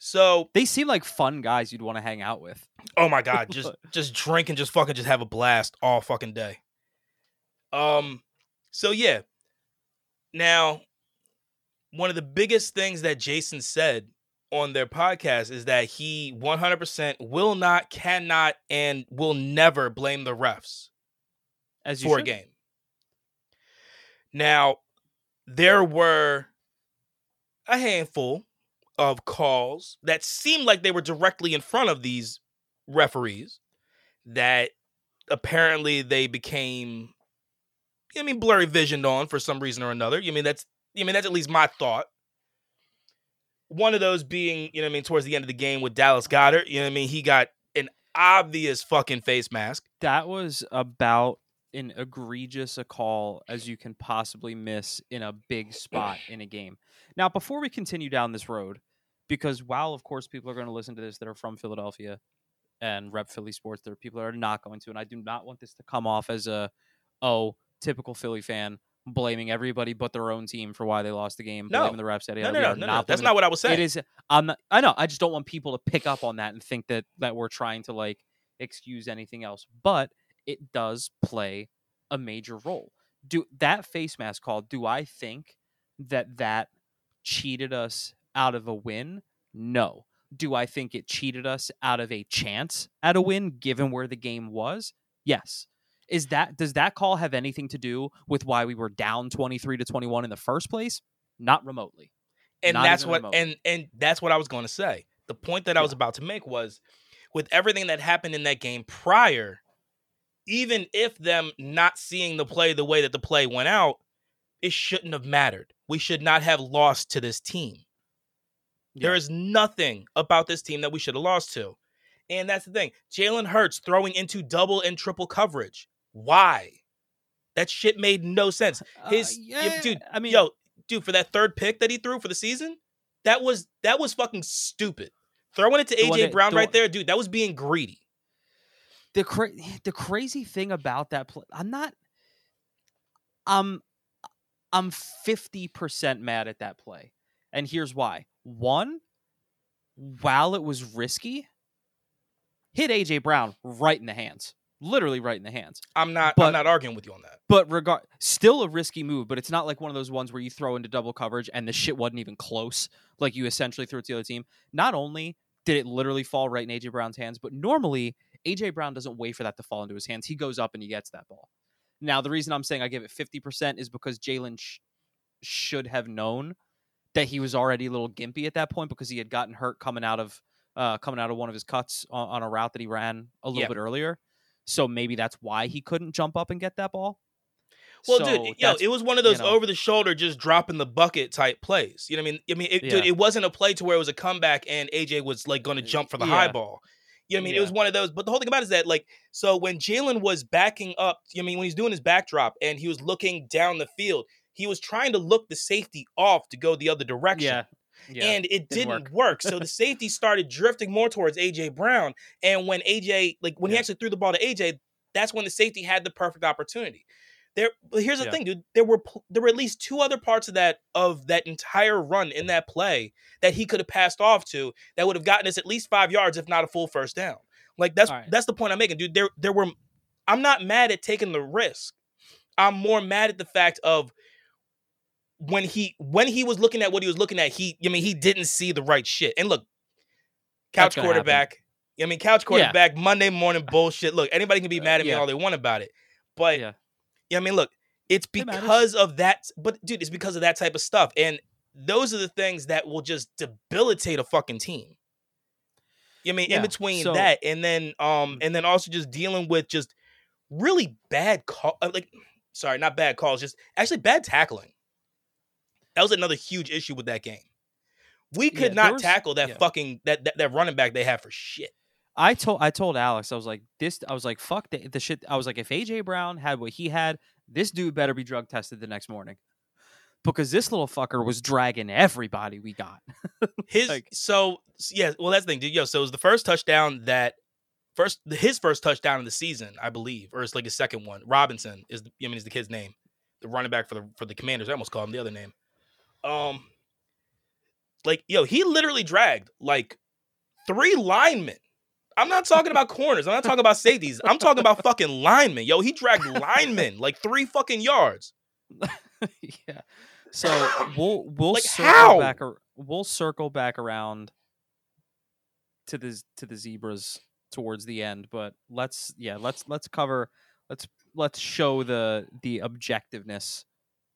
So, They seem like fun guys you'd want to hang out with. oh my god, just just drink and just fucking just have a blast all fucking day. Um, so yeah. Now, one of the biggest things that Jason said on their podcast is that he 100% will not, cannot, and will never blame the refs As you for a game. Now, there were a handful of calls that seemed like they were directly in front of these referees that apparently they became I mean blurry visioned on for some reason or another. You mean that's I mean that's at least my thought. One of those being, you know I mean, towards the end of the game with Dallas Goedert, you know I mean, he got an obvious fucking face mask. That was about an egregious a call as you can possibly miss in a big spot in a game. Now, before we continue down this road, because while of course people are going to listen to this that are from Philadelphia and rep Philly sports, there are people that are not going to, and I do not want this to come off as a oh typical Philly fan blaming everybody but their own team for why they lost the game, No. blaming the refs. yada, No, no, no, no. not That's not what I was saying. it is. I'm not. I know. I just don't want people to pick up on that and think that that we're trying to like excuse anything else. But it does play a major role. Do that face mask call? Do I think that that cheated us out of a win? No. Do I think it cheated us out of a chance at a win given where the game was? Yes. Is that does that call have anything to do with why we were down 23 to 21 in the first place? Not remotely. and Not that's what remotely. and and that's what I was going to say. The point that I was Yeah. about to make was with everything that happened in that game prior, even if them not seeing the play the way that the play went out, it shouldn't have mattered. We should not have lost to this team. There Yeah. is nothing about this team that we should have lost to. And that's the thing. Jalen Hurts throwing into double and triple coverage. Why? That shit made no sense. Uh, His- yeah, dude, I mean, Yo, dude, for that third pick that he threw for the season, that was that was fucking stupid. Throwing it to AJ that- Brown right there, dude, that was being greedy. The cra- the crazy thing about that play, I'm not. I'm, I'm fifty percent mad at that play, and here's why. One, while it was risky, hit AJ Brown right in the hands. literally right in the hands. I'm not. But- I'm not arguing with you on that. But regard, still a risky move. But it's not like one of those ones where you throw into double coverage and the shit wasn't even close. Like you essentially threw it to the other team. Not only did it literally fall right in AJ Brown's hands, but normally AJ Brown doesn't wait for that to fall into his hands. He goes up and he gets that ball. Now the reason I'm saying I give it 50% is because Jalen sh- should have known that he was already a little gimpy at that point because he had gotten hurt coming out of uh, coming out of one of his cuts on, on a route that he ran a little Yeah. bit earlier. So maybe that's why he couldn't jump up and get that ball. Well, So dude, yo, it was one of those you know. over the shoulder, just dropping the bucket type plays. You know what I mean? I mean, it, dude, it wasn't a play to where it was a comeback and AJ was like going to jump for the high ball. You know what I mean? It was one of those. But the whole thing about it is that, like, so when Jalen was backing up, you know I mean, when he's doing his backdrop and he was looking down the field, he was trying to look the safety off to go the other direction. yeah, yeah. and it didn't didn't work. so the safety started drifting more towards AJ Brown. And when AJ, like when he actually threw the ball to AJ, that's when the safety had the perfect opportunity. There, here's the Yeah. thing, dude. There were there were at least two other parts of that of that entire run in that play that he could have passed off to that would have gotten us at least five yards, if not a full first down. Like that's right. that's the point I'm making, dude. There there were. I'm not mad at taking the risk. I'm more mad at the fact of when he when he was looking at what he was looking at, he I mean he didn't see the right shit. And look, couch gonna happen. quarterback. I mean couch Yeah. quarterback, Monday morning bullshit. Look, anybody can be Uh, mad at me yeah. all they want about it. But yeah. Yeah, I mean, look, it's It because of that. But dude, it's because of that type of stuff, and those are the things that will just debilitate a fucking team. You know I mean, Yeah, in between so- that, and then um, and then also just dealing with just really bad call, uh, like sorry, not bad calls, just actually bad tackling. That was another huge issue with that game. We could there not was- tackle that yeah. fucking that, that that running back they have for shit. I told I told Alex I was like this I was like fuck the, the shit I was like if AJ Brown had what he had this dude better be drug tested the next morning because this little fucker was dragging everybody we got His Like- so yeah, well that's the thing, dude. Yo, so it was the first touchdown that first his first touchdown of the season, I believe, or it's like his second one. Robinson is the, I mean is the kid's name, the running back for the for the Commanders. I almost called him the other name. Um, like yo, he literally dragged like three linemen. I'm not talking about corners. I'm not talking about safeties. I'm talking about fucking linemen. Yo, he dragged linemen like three fucking yards. yeah so we'll we'll Like, circle how? back we'll circle back around to the to the zebras towards the end but let's yeah let's let's cover let's let's show the the objectiveness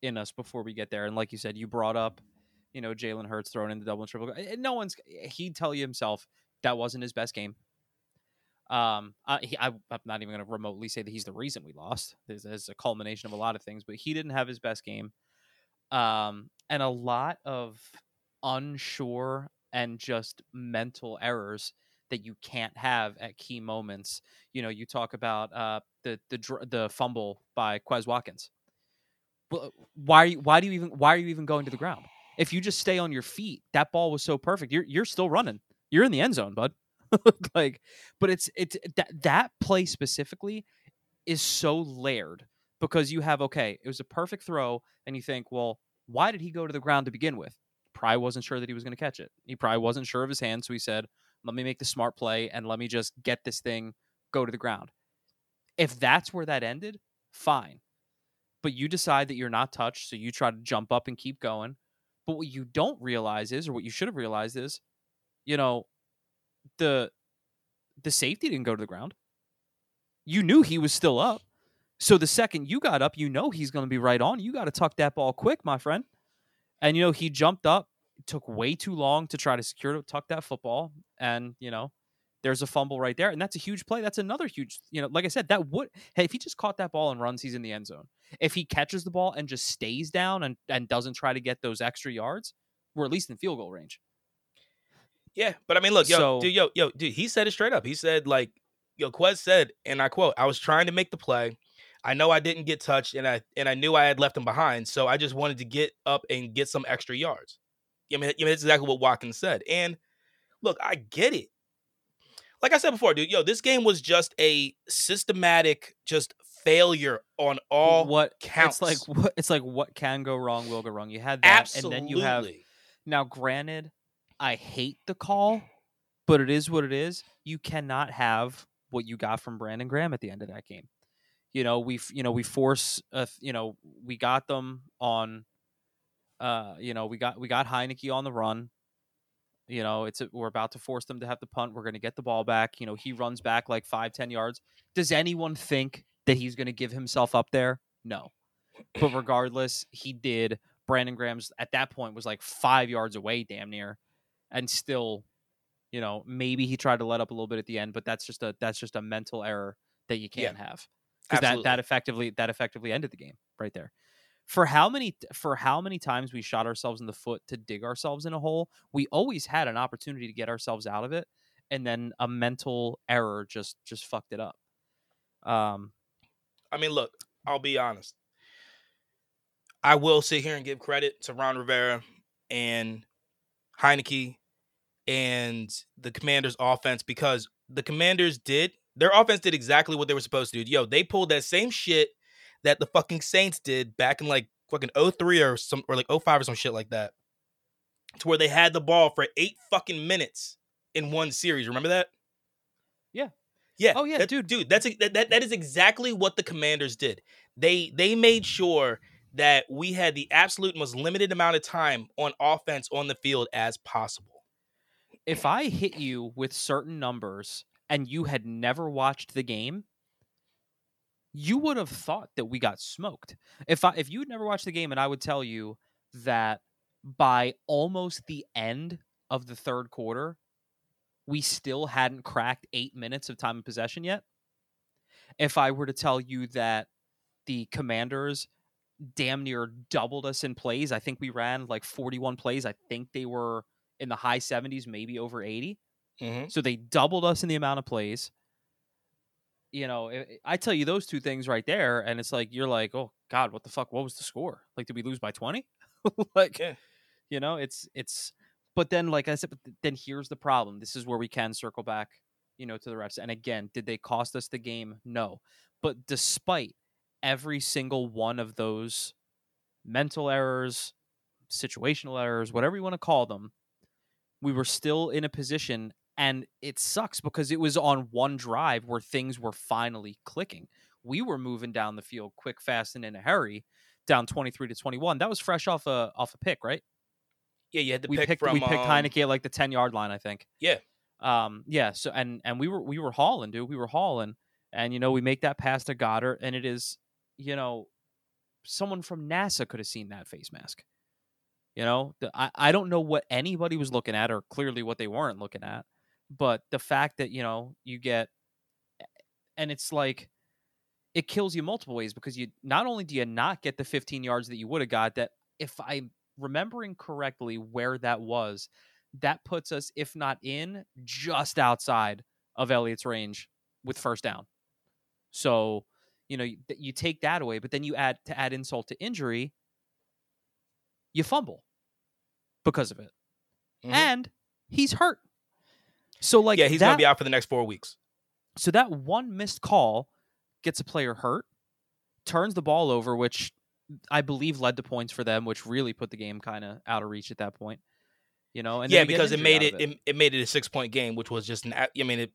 in us before we get there and like you said you brought up you know Jalen Hurts throwing in the double and triple no one's he'd tell you himself that wasn't his best game um, I, he, I, I'm not even going to remotely say that he's the reason we lost. There's, there's a culmination of a lot of things, but he didn't have his best game. Um, and a lot of unsure and just mental errors that you can't have at key moments. You know, you talk about uh, the the the fumble by Quez Watkins. Why why do you even why are you even going to the ground? If you just stay on your feet, that ball was so perfect. You're you're still running. You're in the end zone, bud. like, but it's it's that that play specifically is so layered because you have okay, it was a perfect throw, and you think, well, why did he go to the ground to begin with? Probably wasn't sure that he was going to catch it. He probably wasn't sure of his hand, so he said, "Let me make the smart play and let me just get this thing go to the ground." If that's where that ended, fine. But you decide that you're not touched, so you try to jump up and keep going. But what you don't realize is, or what you should have realized is, you know, the the safety didn't go to the ground. You knew he was still up. So the second you got up, you know he's going to be right on. You got to tuck that ball quick, my friend. And you know he jumped up, took way too long to try to secure to tuck that football, and you know there's a fumble right there, and that's a huge play. That's another huge, you know, like I said, that would hey if he just caught that ball and runs, he's in the end zone. If he catches the ball and just stays down and and doesn't try to get those extra yards, we're at least in field goal range. Yeah, but I mean, look, yo, So- dude, yo, yo, dude, he said it straight up. He said, like, yo, Quez said, and I quote, "I was trying to make the play. I know I didn't get touched, and I and I knew I had left him behind, so I just wanted to get up and get some extra yards." I mean, I mean, that's exactly what Watkins said. And look, I get it. Like I said before, dude, yo, this game was just a systematic, just failure on all what counts. It's like what it's like what can go wrong will go wrong. You had that, absolutely. and then you have now. Granted, I hate the call, but it is what it is. You cannot have what you got from Brandon Graham at the end of that game. You know, we you know we force uh, you know we got them on. Uh, you know, we got we got Heinicke on the run. You know, it's a, we're about to force them to have the punt. We're going to get the ball back. You know, he runs back like five, ten yards. Does anyone think that he's going to give himself up there? No. But regardless, he did. Brandon Graham's at that point was like five yards away, damn near, and still, you know, maybe he tried to let up a little bit at the end, but that's just a that's just a mental error that you can't have because that that effectively that effectively ended the game right there. For how many for how many times we shot ourselves in the foot to dig ourselves in a hole, we always had an opportunity to get ourselves out of it, and then a mental error just just fucked it up. Um, I mean, look, I'll be honest. I will sit here and give credit to Ron Rivera and Heinicke and the Commanders' offense because the Commanders did their offense did exactly what they were supposed to do. Yo, they pulled that same shit that the fucking Saints did back in like fucking 03 or some or like 05 or some shit like that. To where they had the ball for eight fucking minutes in one series. Remember that? Yeah. Yeah. Oh, yeah, that- dude. Dude, that's that, that that is exactly what the Commanders did. They they made sure that we had the absolute most limited amount of time on offense on the field as possible. If I hit you with certain numbers and you had never watched the game, you would have thought that we got smoked. If I if you'd never watched the game and I would tell you that by almost the end of the third quarter, we still hadn't cracked 8 minutes of time of possession yet. If I were to tell you that the Commanders damn near doubled us in plays, I think we ran like 41 plays. I think they were in the high 70s, maybe over 80. Mm-hmm. So they doubled us in the amount of plays. You know, I- I tell you those two things right there, and it's like you're like, oh God, what the fuck? What was the score? Like, did we lose by twenty? like, Yeah. you know, it's it's. But then, like I said, but then here's the problem. This is where we can circle back, you know, to the refs. And again, did they cost us the game? No. But despite every single one of those mental errors, situational errors, whatever you want to call them, we were still in a position and it sucks because it was on one drive where things were finally clicking. We were moving down the field quick, fast, and in a hurry, down twenty three to twenty one. That was fresh off a off a pick, right? Yeah, you had to we pick picked from we picked um, Heinicke at like the ten yard line, I think. Yeah. Um. Yeah. So and and we were we were hauling, dude. We were hauling, and you know we make that pass to Goedert, and it is you know someone from NASA could have seen that face mask. You know, I I don't know what anybody was looking at, or clearly what they weren't looking at, but the fact that you know you get, and it's like it kills you multiple ways because you not only do you not get the 15 yards that you would have got that if i'm remembering correctly where that was that puts us if not in just outside of elliott's range with first down. So you know you, you take that away but then you add to add insult to injury you fumble because of it Mhm. and he's hurt so like yeah, he's that, gonna be out for the next four weeks. so that one missed call gets a player hurt, turns the ball over, which I believe led to points for them, which really put the game kind of out of reach at that point. You know, and yeah, because it made it, it it made it a six point game, which was just an. I mean, it.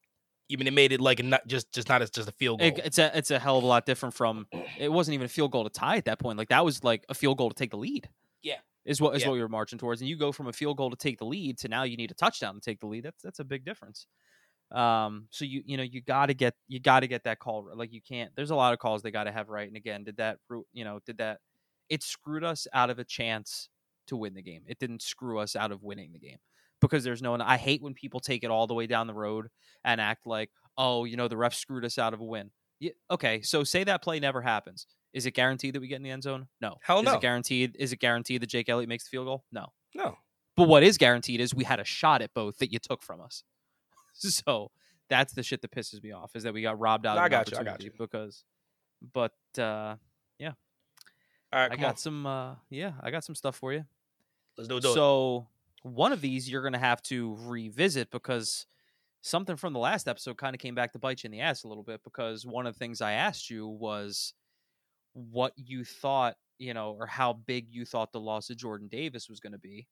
I mean, it made it like not just just not as just a field goal. It- it's a it's a hell of a lot different from. It wasn't even a field goal to tie at that point. Like that was like a field goal to take the lead. Yeah. is what is Yeah. what you're marching towards. And you go from a field goal to take the lead to now you need a touchdown to take the lead. That's that's a big difference. Um, so you you know you got to get you got to get that call like you can't. There's a lot of calls they got to have right. And again, did that you know did that it screwed us out of a chance to win the game. It didn't screw us out of winning the game because there's no. one. I hate when people take it all the way down the road and act like, oh, you know, the ref screwed us out of a win. Yeah, okay, so say that play never happens. Is it guaranteed that we get in the end zone? No. Hell no. is it guaranteed? Is it guaranteed that Jake Elliott makes the field goal? No. no, But what is guaranteed is we had a shot at both that you took from us. so that's the shit that pisses me off is that we got robbed out No, of I got you, I got opportunity because. But uh, all right, I got on, some. Uh, yeah, I got some stuff for you. let's do it. Do it. So one of these you're gonna have to revisit because something from the last episode kind of came back to bite you in the ass a little bit because one of the things I asked you was what you thought, you know, or how big you thought the loss of Jordan Davis was going to be,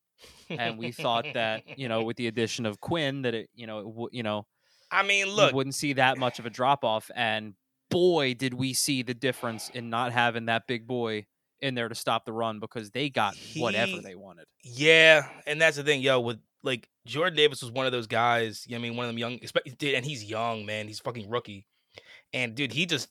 and we thought that, you know, with the addition of Quinn, that it, you know, it w- you know, I mean, look, wouldn't see that much of a drop off. And boy, did we see the difference in not having that big boy in there to stop the run because they got whatever they wanted. yeah, and that's the thing, yo. With like Jordan Davis was one of those guys. You know I mean, one of them young, dude, and he's young, man. He's fucking rookie, and dude, he just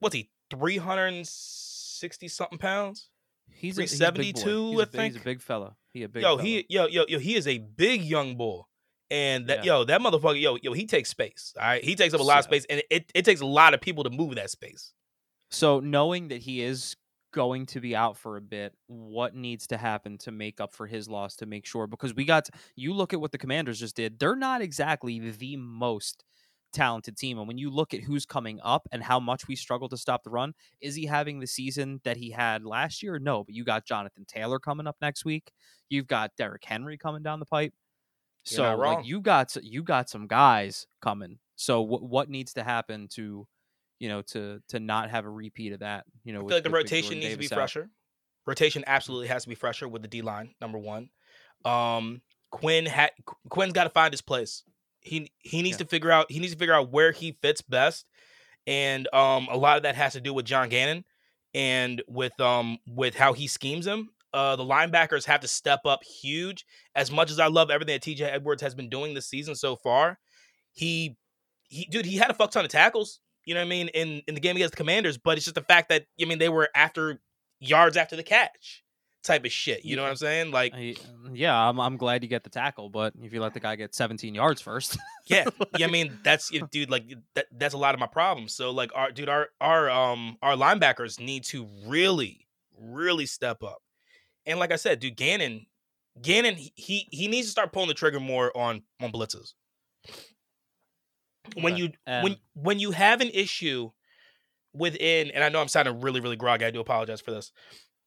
what's he three hundred and sixty something pounds? He's a, he's a big 372, He's a I big- He's a big fella. He a big. yo, fella. he yo yo yo he is a big young bull. And that Yeah. yo, that motherfucker, yo, yo, he takes space. All right. He takes up a lot of space and it, it takes a lot of people to move that space. So knowing that he is going to be out for a bit, what needs to happen to make up for his loss to make sure? Because we got you look at what the Commanders just did; they're not exactly the most talented team. And when you look at who's coming up and how much we struggle to stop the run, is he having the season that he had last year? No, but you got Jonathan Taylor coming up next week. You've got Derrick Henry coming down the pipe. You're So like you got you got some guys coming. So what what needs to happen to you know to to not have a repeat of that? You know, I with- feel like the rotation needs to be Davis out. fresher. Rotation absolutely has to be fresher with the D line, number one. Um Quinn had Quinn's got to find his place. He he needs Yeah. to figure out he needs to figure out where he fits best. And um a lot of that has to do with John Gannon and with um with how he schemes him. Uh the linebackers have to step up huge. As much as I love everything that TJ Edwards has been doing this season so far, he he dude, he had a fuck ton of tackles, you know what I mean, in in the game against the Commanders, but it's just the fact that I mean they were after yards after the catch type of shit. You know what I'm saying? Like yeah, I'm I'm glad you get the tackle, but if you let the guy get 17 yards first, yeah, yeah. I mean, that's it, dude. Like that, that's a lot of my problems. So like, our dude, our our um our linebackers need to really, really step up. And like I said, dude, Gannon, Gannon, he he, needs to start pulling the trigger more on on blitzes. When you when when you have an issue within, and I know I'm sounding really really groggy. I do apologize for this.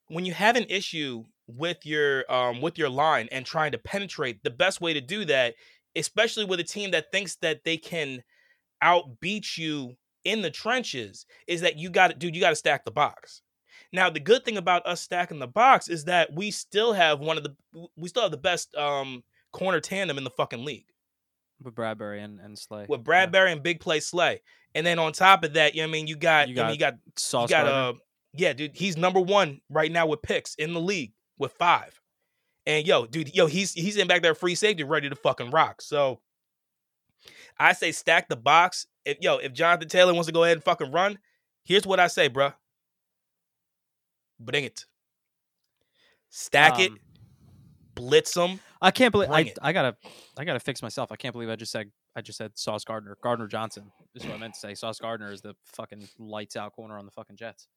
When you have an issue with your um with your line and trying to penetrate, the best way to do that especially with a team that thinks that they can outbeat you in the trenches, is that you got to, dude, you got to stack the box. Now, the good thing about us stacking the box is that we still have one of the, we still have the best um corner tandem in the fucking league with Bradberry and, and Slay. with Yeah. Bradberry and Big Play Slay. And then on top of that, you know what I mean, you got, You you, I mean, you got Sauce you got uh yeah, dude, he's number one right now with picks in the league with five. And yo, dude, yo, he's he's in back there free safety, ready to fucking rock. So I say stack the box. If yo, if Jonathan Taylor wants to go ahead and fucking run, here's what I say, bruh. Bring it. Stack it, Um, blitz them. I can't believe I. I gotta I gotta fix myself. I can't believe I just said I just said Sauce Gardner. Gardner Johnson This is what I meant to say. Sauce Gardner is the fucking lights out corner on the fucking Jets.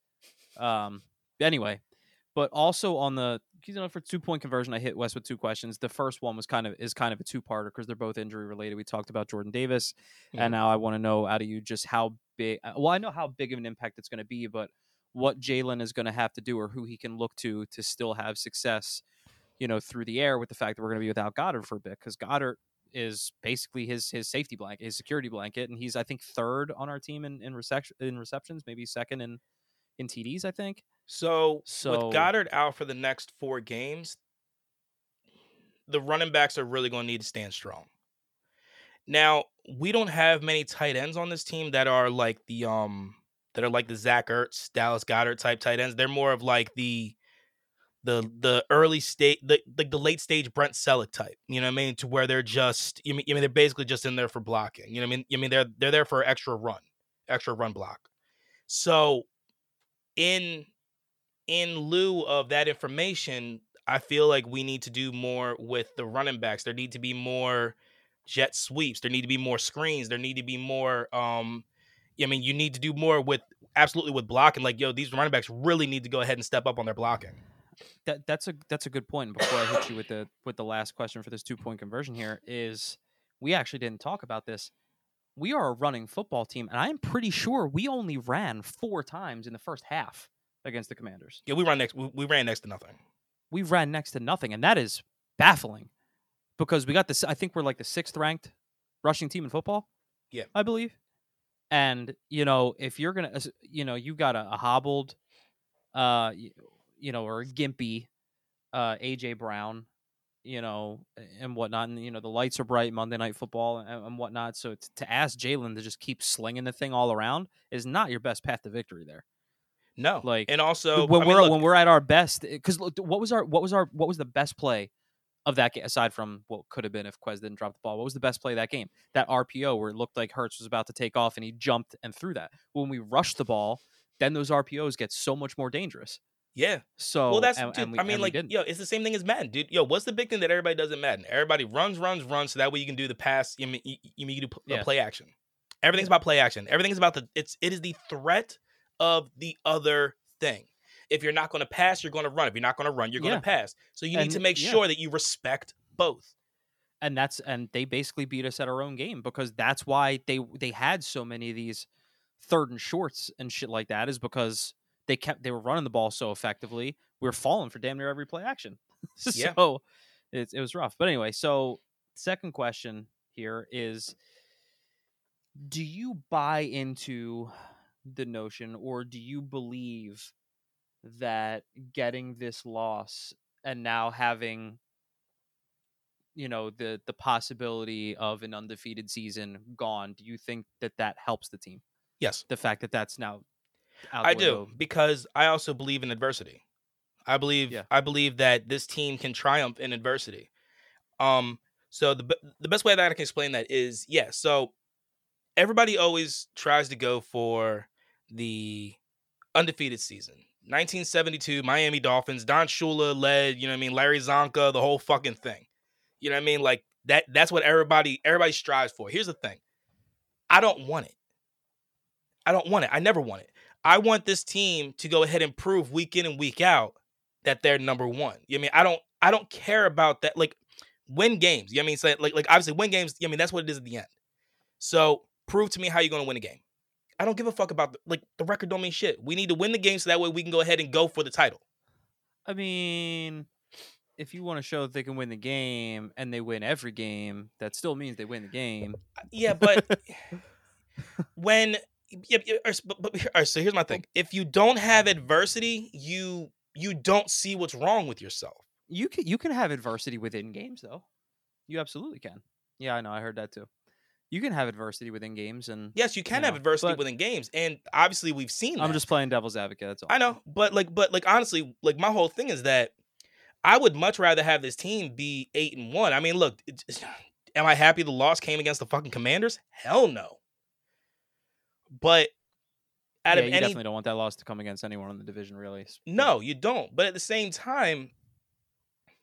Um anyway, but also on the you know for two point conversion, I hit Wes with two questions. The first one was kind of is kind of a two parter because they're both injury related. We talked about Jordan Davis, and now I want to know out of you just how big. uh, Well, I know how big of an impact it's going to be, but what Jalen is going to have to do or who he can look to to still have success you know, through the air with the fact that we're going to be without Goedert for a bit because Goedert is basically his his safety blanket, his security blanket, and he's I think third on our team in in reception in receptions, maybe second in in TDs. I think. So, So- with Goedert out for the next four games, the running backs are really going to need to stand strong. Now, we don't have many tight ends on this team that are like the um that are like the Zach Ertz, Dallas Goedert type tight ends. They're more of like the the the early state the like the late stage Brent Celek type. You know what I mean? To where they're just you mean, you mean they're basically just in there for blocking. You know what I mean? You mean they're they're there for extra run, extra run block. So in in lieu of that information, I feel like we need to do more with the running backs. There need to be more jet sweeps. There need to be more screens. There need to be more. Um, I mean, you need to do more with absolutely with blocking. Like, yo, these running backs really need to go ahead and step up on their blocking. That that's a that's a good point. Before I hit you with the with the last question for this two point conversion here is we actually didn't talk about this. We are a running football team, and I'm pretty sure we only ran four times in the first half against the Commanders. Yeah, we ran next. We, we ran next to nothing. we ran next to nothing, and that is baffling because we got this. I think we're like the sixth ranked rushing team in football. Yeah. I believe. And you know, if you're gonna, you know, you've got a, a hobbled, uh, y- you know, or a gimpy, uh, AJ Brown, you know, and whatnot. And you know, the lights are bright Monday Night Football and, and whatnot. So to, to ask Jalen to just keep slinging the thing all around is not your best path to victory there. No, Like, and also when I mean, we're look, when we're at our best, eh, because what was our what was our what was the best play of that game aside from what could have been if Quez didn't drop the ball? What was the best play of that game? That RPO where it looked like Hurts was about to take off and he jumped and threw that. When we rush the ball, then those RPOs get so much more dangerous. Yeah. So well, that's and, dude, and we, I mean, like, yo, it's the same thing as Madden, dude. Yo, what's the big thing that everybody does in Madden? Everybody runs, runs, runs, so that way you can do the pass. You mean you, you mean you do p- Yeah. play action. Everything's about play action. Everything's about the it's it is the threat of the other thing. If you're not going to pass, you're going to run. If you're not going to run, you're going to Yeah. pass. So you need to make yeah. sure that you respect both. and that's and they basically beat us at our own game because that's why they they had so many of these third and shorts and shit like that is because they kept they were running the ball so effectively we were falling for damn near every play action. Yeah. so it, it was rough. But anyway so second question here is do you buy into the notion or do you believe that getting this loss and now having you know the the possibility of an undefeated season gone do you think that that helps the team? Yes, the fact that that's now I do because I also believe in adversity. I believe Yeah. I believe that this team can triumph in adversity. Um, so the the best way that I can explain that is yeah. So everybody always tries to go for the undefeated season. 1972 Miami Dolphins, Don Shula led, you know what I mean, Larry Csonka, the whole fucking thing. You know what I mean? Like that that's what everybody everybody strives for. Here's the thing. I don't want it. I don't want it. I never want it. I want this team to go ahead and prove week in and week out that they're number one. You know what I mean? I don't I don't care about that. Like win games. You know what I mean? So like like obviously win games, you know I mean that's what it is at the end. So prove to me how you're gonna win a game. I don't give a fuck about the, like the record don't mean shit. We need to win the game so that way we can go ahead and go for the title. i mean if you want to show that they can win the game and they win every game that still means they win the uh, game Yeah, but when yeah, yeah, so- but, but right, so here's my oh. thing. If you don't have adversity, you you don't see what's wrong with yourself. you can you can have adversity within games though you absolutely can yeah i know i heard that too you can have adversity within games and Yes, you can You have know, adversity within games, and obviously we've seen. i'm just playing devil's advocate that's all I know, but like, but like, honestly, like my whole thing is that I would much rather have this team be eight and one. I mean, look, am I happy the loss came against the fucking Commanders? Hell no. But out yeah, of you any, definitely don't want that loss to come against anyone in the division really no, you don't. But at the same time,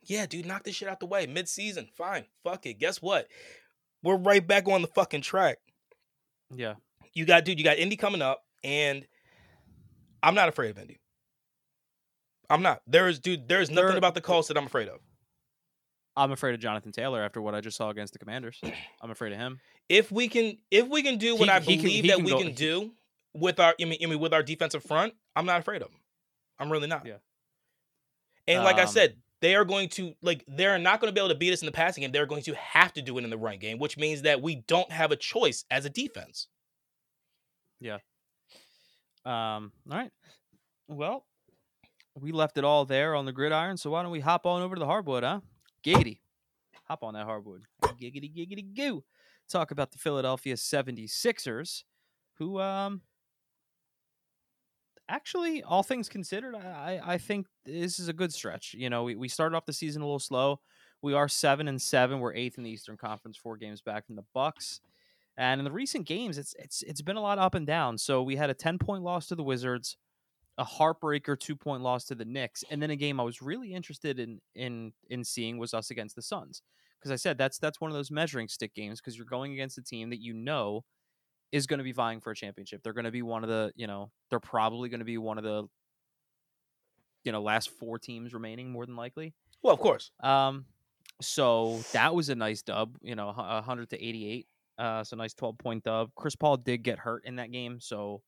yeah, dude, knock this shit out the way. Mid season, fine, fuck it. Guess what? We're right back on the fucking track. yeah you got dude, you got Indy coming up, and I'm not afraid of Indy. I'm not. There is dude, there is nothing There- about the Colts that I'm afraid of. i'm afraid of jonathan taylor after what i just saw against the commanders i'm afraid of him If we can if we can do what He- I he can- believe he that can we go- can do with our I mean, I mean with our defensive front, I'm not afraid of them. I'm really not. Yeah. And like I Um, said, they are going to like they're not going to be able to beat us in the passing game. They're going to have to do it in the run game, which means that we don't have a choice as a defense. Yeah. Um, all right. Well, we left it all there on the gridiron, so why don't we hop on over to the hardwood, huh? Giggity. Hop on that hardwood. Giggity, giggity, goo. Talk about the Philadelphia 76ers, who, um, actually, all things considered, I, I think this is a good stretch. You know, we, we started off the season a little slow. We are seven and seven. We're eighth in the Eastern Conference, four games back from the Bucks. And in the recent games, it's it's it's been a lot up and down. So we had a ten point loss to the Wizards, a heartbreaker two point loss to the Knicks, and then a game I was really interested in in in seeing was us against the Suns. Because I said that's that's one of those measuring stick games because you're going against a team that you know is going to be vying for a championship. They're going to be one of the you know they're probably going to be one of the you know last four teams remaining more than likely. Well, of course. Um, so that was a nice dub, you know, a hundred to eighty-eight. Uh, so nice twelve point dub. Chris Paul did get hurt in that game, so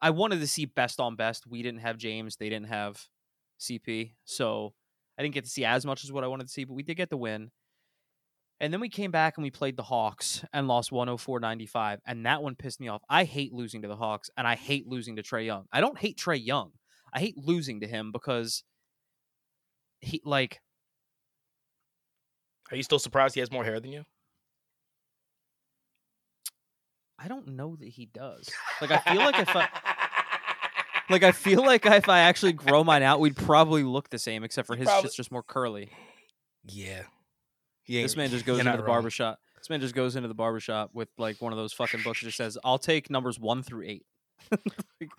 I wanted to see best on best. We didn't have James, they didn't have CP, so I didn't get to see as much as what I wanted to see, but we did get the win. And then we came back and we played the Hawks and lost 104-95, and that one pissed me off. I hate losing to the Hawks, and I hate losing to Trae Young. I don't hate Trae Young. I hate losing to him because he like Are you still surprised he has more hair than you? I don't know that he does. Like I feel like if I like I feel like if I actually grow mine out, we'd probably look the same, except for his probably- shit's just more curly. Yeah. He This man just goes into the wrong. barbershop. This man just goes into the barbershop with like one of those fucking books that just says, I'll take numbers one through eight. Like,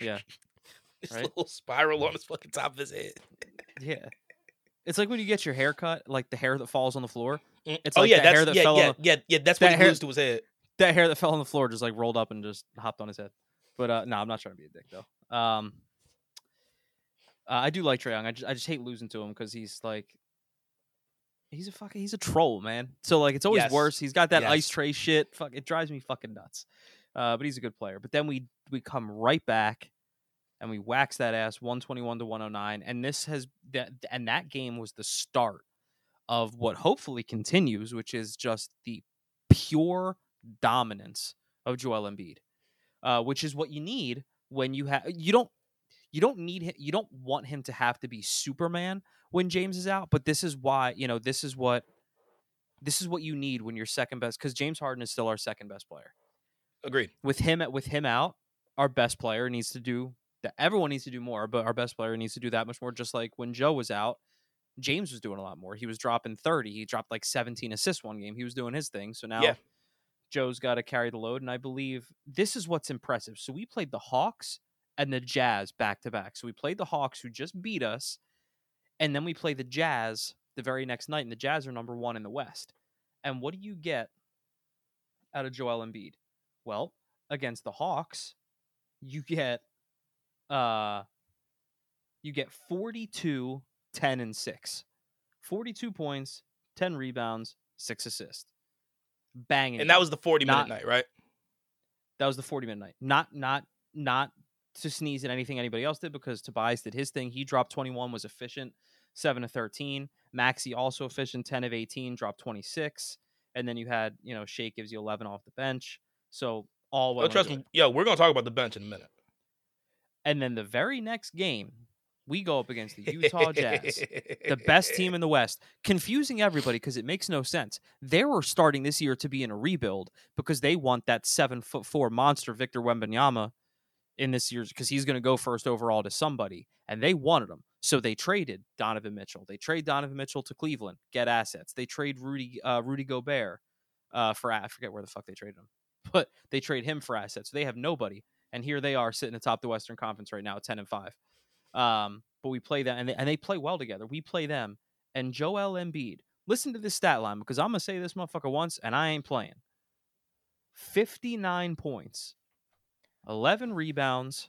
yeah. This right? little spiral on his fucking top of his head. Yeah. It's like when you get your hair cut, like the hair that falls on the floor. Mm. It's oh like yeah, that that's hair that yeah, fell yeah, on yeah, yeah. That's that what he hair- to his head. that hair that fell on the floor just like rolled up and just hopped on his head. But uh no, I'm not trying to be a dick though. Um uh, I do like Trae Young. I just I just hate losing to him because he's like he's a fucking he's a troll, man. So like it's always Yes. worse. He's got that Yes. ice tray shit. Fuck it drives me fucking nuts. Uh but he's a good player. But then we we come right back and we wax that ass 121 to 109 and this has that and that game was the start of what hopefully continues which is just the pure dominance of Joel Embiid uh, which is what you need when you have you don't you don't need him, you don't want him to have to be Superman when James is out but this is why you know this is what this is what you need when you're second best because James Harden is still our second best player Agreed. with him with him out, our best player needs to do that. Everyone needs to do more, but our best player needs to do that much more. Just like when Joe was out, James was doing a lot more. He was dropping thirty. He dropped like seventeen assists one game. He was doing his thing. So now Yeah. Joe's got to carry the load. And I believe this is what's impressive. So we played the Hawks and the Jazz back to back. So we played the Hawks, who just beat us, and then we play the Jazz the very next night. And the Jazz are number one in the West. And what do you get out of Joel Embiid? Well, against the Hawks, you get uh you get 42 10 and 6. 42 points, 10 rebounds, 6 assists. Banging. And that was the 40 minute Not- night, right? that was the 40 minute night. Not not not to sneeze at anything anybody else did because Tobias did his thing. He dropped 21, was efficient, 7 of 13. Maxey also efficient, 10 of 18, dropped 26. And then you had, you know, Shake gives you 11 off the bench. So all oh, well Oh, trust me. Yo, we're gonna talk about the bench in a minute. And then the very next game, we go up against the Utah Jazz, the best team in the West, confusing everybody because it makes no sense. They were starting this year to be in a rebuild because they want that seven foot four monster Victor Wembanyama in this year's because he's going to go first overall to somebody, and they wanted him. So they traded Donovan Mitchell. They trade Donovan Mitchell to Cleveland, get assets. They trade Rudy uh, Rudy Gobert uh, for I forget where the fuck they traded him, but they trade him for assets. So they have nobody, and here they are sitting atop the Western Conference right now, ten and five. Um, but we play them, and they, and they play well together. We play them, and Joel Embiid. Listen to this stat line because I'm gonna say this motherfucker once, and I ain't playing. Fifty nine points, eleven rebounds,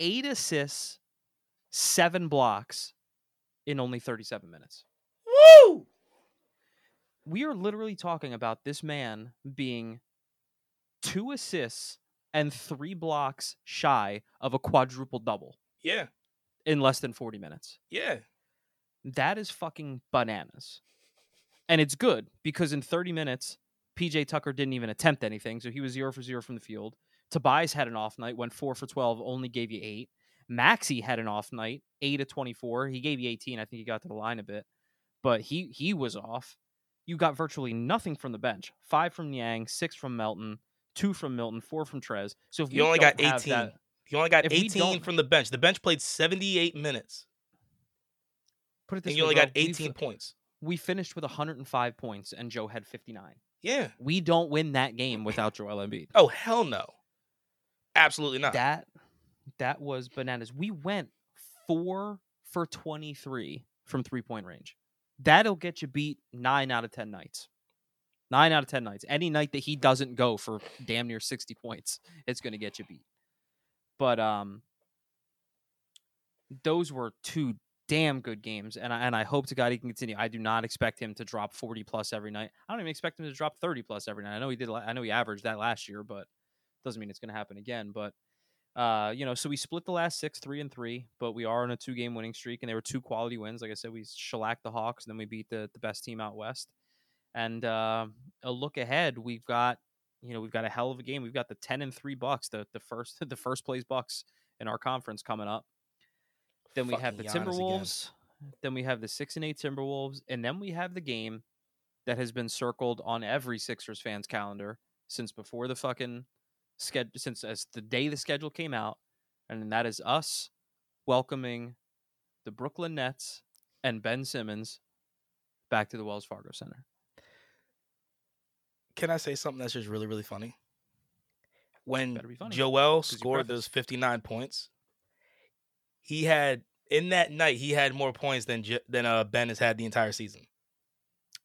eight assists, seven blocks in only thirty seven minutes. Woo! We are literally talking about this man being two assists and three blocks shy of a quadruple double Yeah, in less than 40 minutes. yeah. That is fucking bananas. And it's good because in 30 minutes, PJ Tucker didn't even attempt anything. So he was zero for zero from the field. Tobias had an off night, went four for 12, only gave you eight. Maxey had an off night, eight of 24. He gave you 18. I think he got to the line a bit, but he he was off. You got virtually nothing from the bench. Five from Niang, six from Melton, two from Milton, four from Trez. So if You only got 18. that- You only got 18 from the bench. The bench played 78 minutes, put it this and you way, only bro, got 18 points. we finished with 105 points, and Joe had 59. Yeah. We don't win that game without Joel Embiid. Oh hell no. Absolutely not. That that was bananas. We went four for 23 from three point range. That'll get you beat nine out of 10 nights. Nine out of 10 nights. Any night that he doesn't go for damn near 60 points, it's going to get you beat. But um, those were two damn good games, and I, and I hope to God he can continue. I do not expect him to drop 40 plus every night. I don't even expect him to drop 30 plus every night. I know he did. I know he averaged that last year, but doesn't mean it's going to happen again. But uh, you know, so we split the last six, three and three, but we are on a two game winning streak, and they were two quality wins. Like I said, we shellacked the Hawks, and then we beat the the best team out west. And uh, a look ahead, we've got you know we've got a hell of a game. We've got the ten and three Bucks, the the first the first place Bucks in our conference coming up. Then we have the Fucking Giannis again. Timberwolves then we have the six and eight Timberwolves, and then we have the game that has been circled on every Sixers fans calendar since before the fucking schedule, since as the day the schedule came out, and that is us welcoming the Brooklyn Nets and Ben Simmons back to the Wells Fargo Center. Can I say something that's just really, really funny? When funny, Joel scored those 59 points, he had in that night he had more points than than uh, Ben has had the entire season.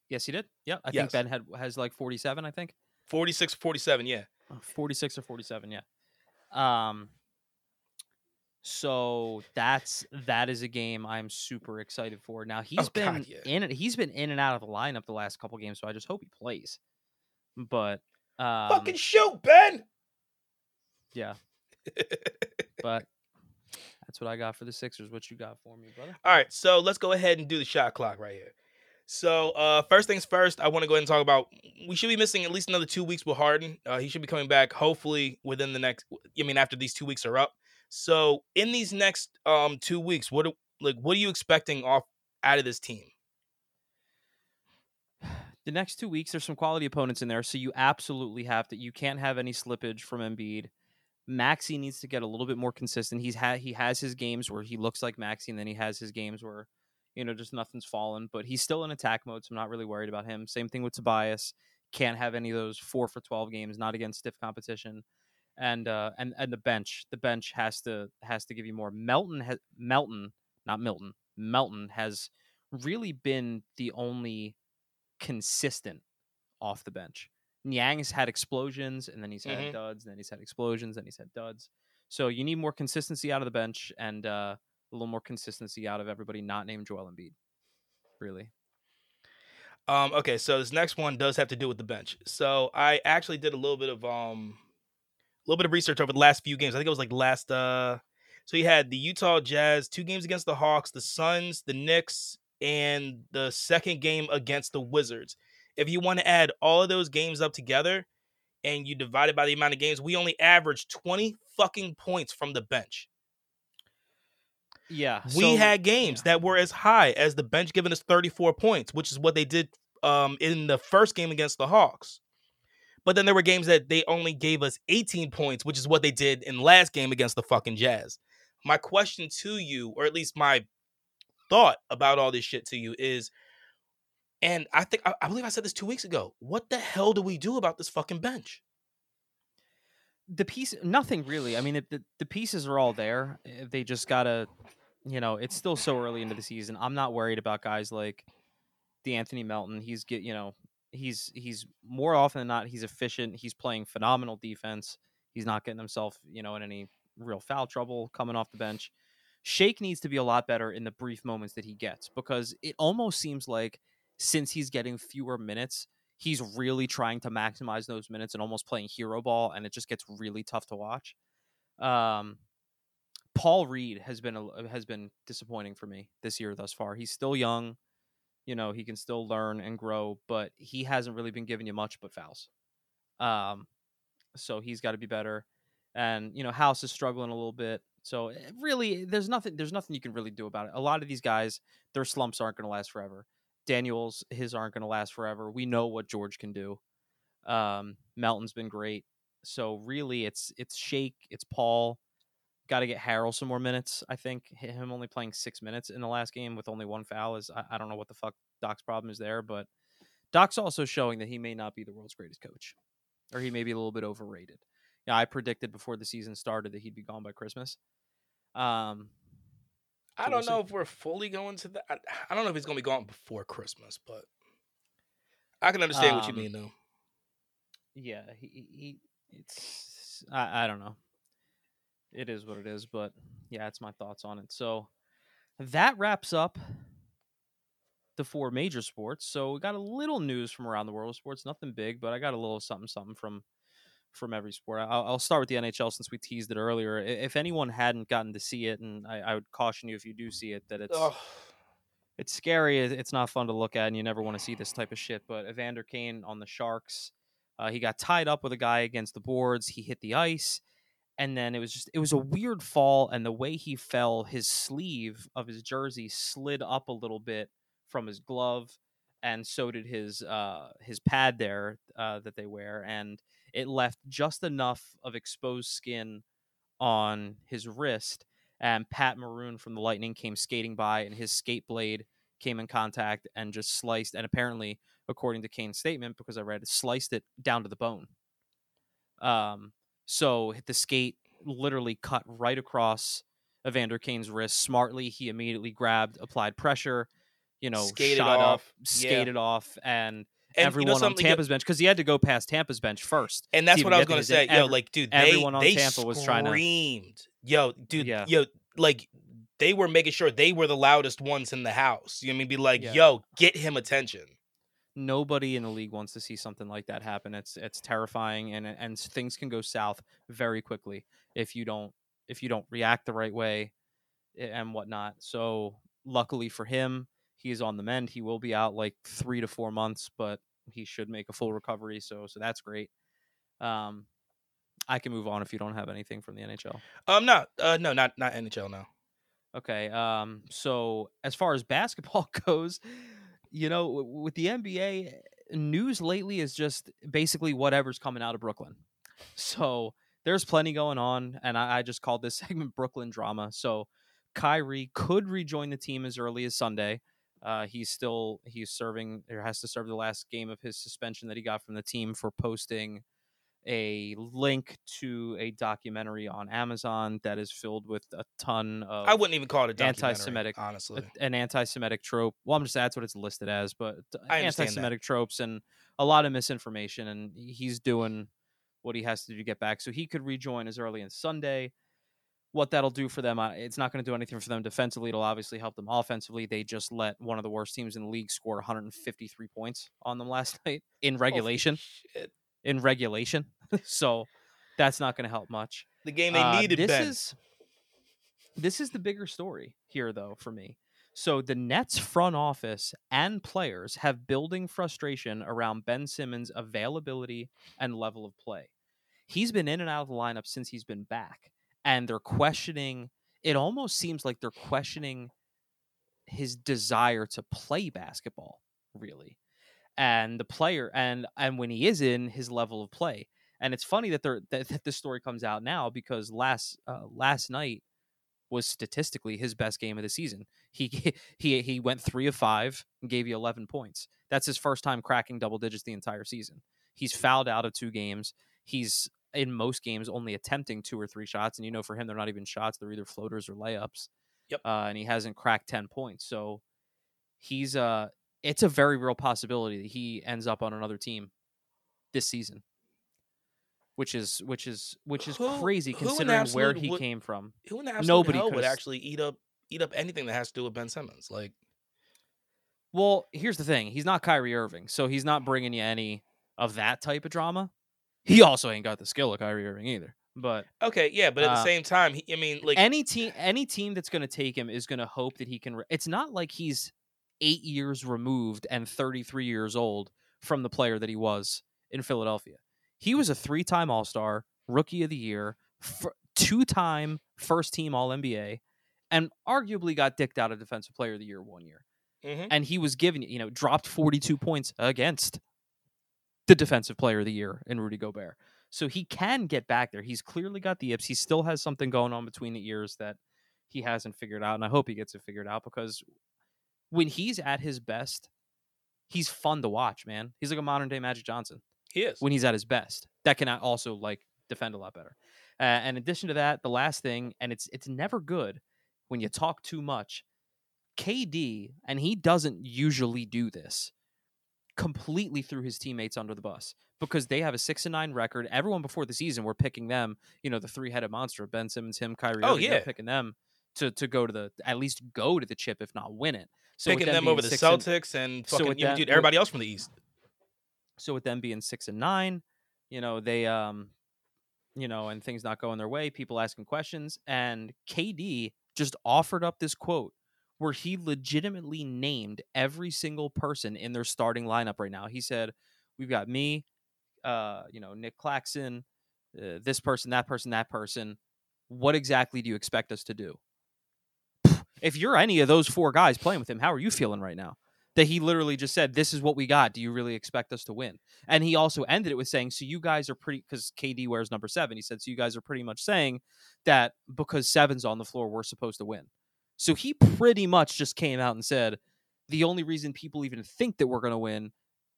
Yes, he did. Yeah, I Yes. think Ben had has like forty seven. I think 46 47, yeah. Forty six or forty seven. Yeah. Um. So that's that is a game I'm super excited for. Now he's Oh, been God, yeah. in it. He's been in and out of the lineup the last couple games, so I just hope he plays. But um, Fucking shoot, Ben. yeah. But that's what I got for the Sixers. What you got for me, brother? All right, so let's go ahead and do the shot clock right here. So, uh, first things first, I want to go ahead and talk about. We should be missing at least another two weeks with Harden. Uh, he should be coming back hopefully within the next. I mean, after these two weeks are up. So, in these next um two weeks, what like what are you expecting off out of this team? the next two weeks there's some quality opponents in there so you absolutely have to you can't have any slippage from Embiid. Maxey needs to get a little bit more consistent. He's had he has his games where he looks like Maxey and then he has his games where you know just nothing's fallen, but he's still in attack mode so I'm not really worried about him. Same thing with Tobias. Can't have any of those 4 for 12 games not against stiff competition. And uh and and the bench, the bench has to has to give you more. Melton has Melton, not Milton. Melton has really been the only consistent off the bench. Niang's had explosions and then he's had Mhm. duds, and then he's had explosions, and he's had duds. So you need more consistency out of the bench and uh, a little more consistency out of everybody not named Joel Embiid. Really. Um, okay, so this next one does have to do with the bench. So I actually did a little bit of um, a little bit of research over the last few games. I think it was like last. Uh, so you had the Utah Jazz, two games against the Hawks, the Suns, the Knicks, and the second game against the Wizards. If you want to add all of those games up together, and you divide it by the amount of games, we only averaged twenty fucking points from the bench. Yeah. we so- had games yeah. that were as high as the bench giving us 34 points, which is what they did um, in the first game against the Hawks. But then there were games that they only gave us 18 points, which is what they did in last game against the fucking Jazz. My question to you, or at least my thought about all this shit to you is, and I think I, I believe I said this two weeks ago. What the hell do we do about this fucking bench? the piece nothing really i mean it, the, the pieces are all there they just gotta you know it's still so early into the season i'm not worried about guys like the anthony melton he's get you know he's he's more often than not he's efficient he's playing phenomenal defense he's not getting himself you know in any real foul trouble coming off the bench shake needs to be a lot better in the brief moments that he gets because it almost seems like since he's getting fewer minutes he's really trying to maximize those minutes and almost playing hero ball, and it just gets really tough to watch. Um, Paul Reed has been a, has been disappointing for me this year thus far. He's still young, you know, he can still learn and grow, but he hasn't really been giving you much but fouls. Um, so he's got to be better. And you know, House is struggling a little bit. So eh, really, there's nothing. There's nothing you can really do about it. A lot of these guys, their slumps aren't going to last forever. Daniels, his aren't going to last forever. We know what George can do. Um, Melton's been great. So really, it's it's Shake, it's Paul. Got to get Harrell some more minutes. I think him only playing six minutes in the last game with only one foul is I, I don't know what the fuck Doc's problem is there, but Doc's also showing that he may not be the world's greatest coach, or he may be a little bit overrated. Yeah, I predicted before the season started that he'd be gone by Christmas. Um, I don't we'll know see. if we're fully going to that. I, I don't know if he's going to be gone before Christmas, but I can understand what you Um, mean, though. yeah, he, he he- it's I, I don't know. It is what it is, but yeah, it's my thoughts on it. So that wraps up the four major sports. So we got a little news from around the world of sports, nothing big, but I got a little something something from from every sport. I'll, I'll start with the NHL since we teased it earlier. If anyone hadn't gotten to see it, and I, I would caution you if you do see it that it's Ugh. it's scary. It's not fun to look at, and you never want to see this type of shit. But Evander Kane on the Sharks, uh, he got tied up with a guy against the boards. He hit the ice, and then it was just it was a weird fall and the way he fell his sleeve of his jersey slid up a little bit from his glove and so did his uh his pad there uh that they wear and it left just enough of exposed skin on his wrist and Pat Maroon from the Lightning came skating by and his skate blade came in contact and just sliced and apparently according to Kane's statement because I read it sliced it down to the bone. Um so hit the skate literally cut right across Evander Kane's wrist. Smartly, he immediately grabbed, applied pressure, you know, Skated shot off, up, yeah. skated off, and, And you know everyone on Tampa's bench because he had to go past Tampa's bench first. And that's what I was going to say. in. Yo, Every- like, dude, they, everyone on they Tampa was trying to- screamed. Yo, dude, Yeah. yo, like, they were making sure they were the loudest ones in the house. You know what I mean? Be like, Yeah. yo, get him attention. Nobody in the league wants to see something like that happen. It's it's terrifying, and and things can go south very quickly if you don't if you don't react the right way and whatnot. So luckily for him, he is on the mend. He will be out like three to four months, but he should make a full recovery. So so that's great. Um, I can move on if you don't have anything from the NHL. Um, no, uh, no, not not NHL. No. Okay. Um. So as far as basketball goes, you know, with the NBA, news lately is just basically whatever's coming out of Brooklyn. So there's plenty going on, and I, I just called this segment Brooklyn drama. So Kyrie could rejoin the team as early as Sunday. Uh, he's still he's serving or has to serve the last game of his suspension that he got from the team for posting a link to a documentary on Amazon that is filled with a ton of I wouldn't even call it a documentary, anti-Semitic- honestly. an anti-Semitic trope. Well, I'm just that's what it's listed as, but understand that. anti-Semitic tropes and a lot of misinformation, and he's doing what he has to do to get back. So he could rejoin as early as Sunday. What that'll do for them, it's not going to do anything for them defensively. It'll obviously help them offensively. They just let one of the worst teams in the league score 153 points on them last night in regulation. In regulation, so that's not going to help much. The game they Uh, needed, this Ben. is this is the bigger story here though for me so the nets front office and players have building frustration around ben simmons availability and level of play he's been in and out of the lineup since he's been back and they're questioning it almost seems like they're questioning his desire to play basketball really and the player and and when he is in his level of play and it's funny that they're that, that this story comes out now because last uh, last night was statistically his best game of the season. He he he went three of five and gave you eleven points. That's his first time cracking double digits the entire season. He's fouled out of two games. He's in most games only attempting two or three shots, and you know for him they're not even shots; they're either floaters or layups. Yep. Uh, and he hasn't cracked ten points, so he's uh it's a very real possibility that he ends up on another team this season which is which is which is Who- crazy who considering where he would- came from. Who in the nobody hell would actually eat up eat up anything that has to do with Ben Simmons? Like, Well, here's the thing: he's not Kyrie Irving, so he's not bringing you any of that type of drama. He also ain't got the skill of Kyrie Irving either. But okay, yeah, but at the Uh, same time, he, I mean, like, any team, any team that's going to take him is going to hope that he can. Re- it's not like he's eight years removed and 33 years old from the player that he was in Philadelphia. He was a three-time All-Star, Rookie of the Year, two-time First-Team All-NBA, and arguably got dicked out of Defensive Player of the Year one year. mhm. and he was given you know dropped 42 points against the defensive player of the year in Rudy Gobert. So he can get back there. He's clearly got the yips. He still has something going on between the ears that he hasn't figured out and I hope he gets it figured out because when he's at his best, he's fun to watch, man. He's like a modern day Magic Johnson he is. when he's at his best. That can also like defend a lot better. Uh, and in addition to that, the last thing, and it's it's never good when you talk too much. KD, and he doesn't usually do this, completely threw his teammates under the bus because they have a six and nine record. Everyone before the season were picking them, you know, the three headed monster Ben Simmons, him, Kyrie. Oh, Irving, yeah. picking them to to go to the at least go to the chip, if not win it. So Picking them over the and- Celtics and so fucking with you that- dude, with- everybody else from the East. so with them being six and nine, you know, they um you know, and things not going their way, people asking questions, and KD just offered up this quote where he legitimately named every single person in their starting lineup right now. He said, We've got me, uh, you know, Nick Claxton, uh, this person, that person, that person. What exactly do you expect us to do? If you're any of those four guys playing with him, how are you feeling right now? That he literally just said, "This is what we got. Do you really expect us to win?" And he also ended it with saying, "So you guys are pretty because KD wears number seven. He said, "So you guys are pretty much saying that because seven's on the floor, we're supposed to win." So he pretty much just came out and said, "The only reason people even think that we're going to win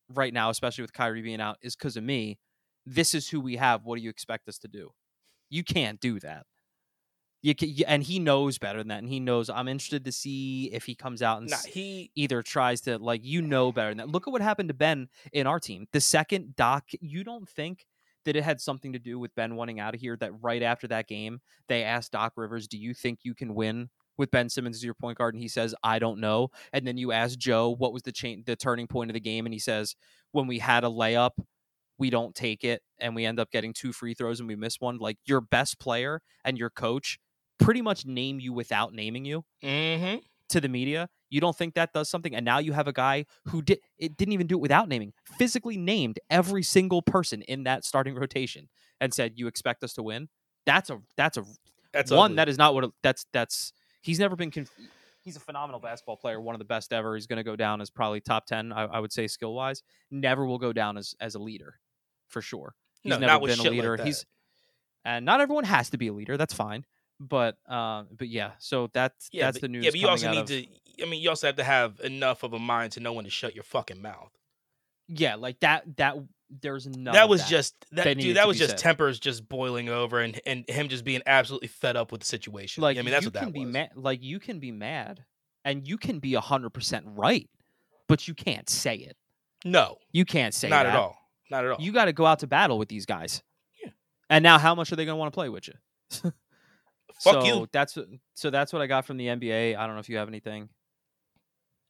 right now, especially with Kyrie being out, is because of me. This is who we have. What do you expect us to do? You can't do that." You can, and he knows better than that, and he knows. I'm interested to see if he comes out and Nah, he either tries to like you know better than that. Look at what happened to Ben in our team. The second Doc, you don't think that it had something to do with Ben wanting out of here? That right after that game, they asked Doc Rivers, "Do you think you can win with Ben Simmons as your point guard?" And he says, "I don't know." And then you ask Joe, "What was the chain, the turning point of the game?" And he says, "When we had a layup." We don't take it, and we end up getting two free throws, and we miss one. Like your best player and your coach pretty much name you without naming you hmm to the media. You don't think that does something, and now you have a guy who did it didn't even do it without naming, physically named every single person in that starting rotation and said, "You expect us to win." That's a that's a that's one ugly. that is not what it- that's that's he's never been. Conf- he's a phenomenal basketball player, one of the best ever. He's going to go down as probably top ten, I, I would say, skill wise. Never will go down as as a leader, for sure. He's No, never been a shit like leader. he's and not everyone has to be a leader. That's fine. But uh, but yeah, so that's yeah, that's but, the news. Yeah, but you also need of- to. I mean, you also have to have enough of a mind to know when to shut your fucking mouth. Yeah, like that. That there's none. that was just that, that dude. That was just said. tempers just boiling over, and and him just being absolutely fed up with the situation. like I mean, that's what that can be was. mad. Like you can be mad, and you can be hundred percent right, but you can't say it. No, You can't say it. not that. at all. Not at all. You got to go out to battle with these guys. Yeah. And now, how much are they going to want to play with you? Fuck so you. That's what- so. That's what I got from the NBA. I don't know if you have anything. of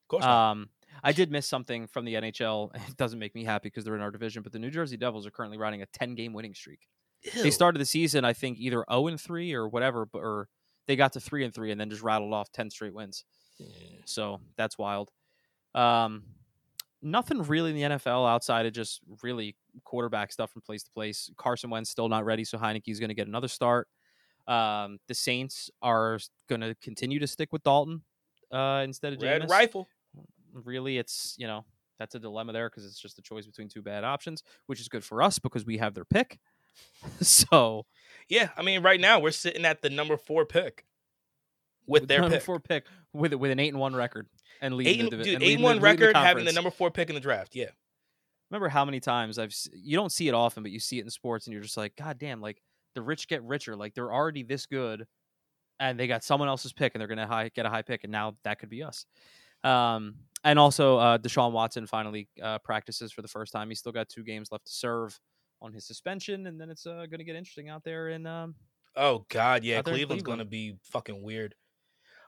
course not. Um, I did miss something from the NHL. It doesn't make me happy because they're in our division, but the New Jersey Devils are currently riding a ten game winning streak. They started the season, I think, either zero and three or whatever, but or they got to three and three and then just rattled off ten straight wins. Yeah. So that's wild. Um, nothing really in the NFL outside of just really quarterback stuff from place to place. Carson Wentz still not ready, so Heinicke's going to get another start. Um, the Saints are going to continue to stick with Dalton uh, instead of Red Jameis. rifle. Really, it's you know that's a dilemma there because it's just a choice between two bad options, which is good for us because we have their pick. so Yeah, I mean, right now we're sitting at the number four pick with their number pick. four pick with with an eight and one record and leading Eight the and, divi- dude, eight leading and one leading the record, having the number four pick in the draft. Yeah, remember how many times I've you don't see it often, but you see it in sports, and you're just like, God damn! Like the rich get richer. Like they're already this good, and they got someone else's pick, and they're gonna high, get a high pick, and now that could be us. Um, and also, uh, Deshaun Watson finally uh, practices for the first time. He's still got two games left to serve on his suspension, and then it's uh, gonna get interesting out there. And um, Oh God, yeah, Out there in Cleveland's Cleveland. gonna be fucking weird.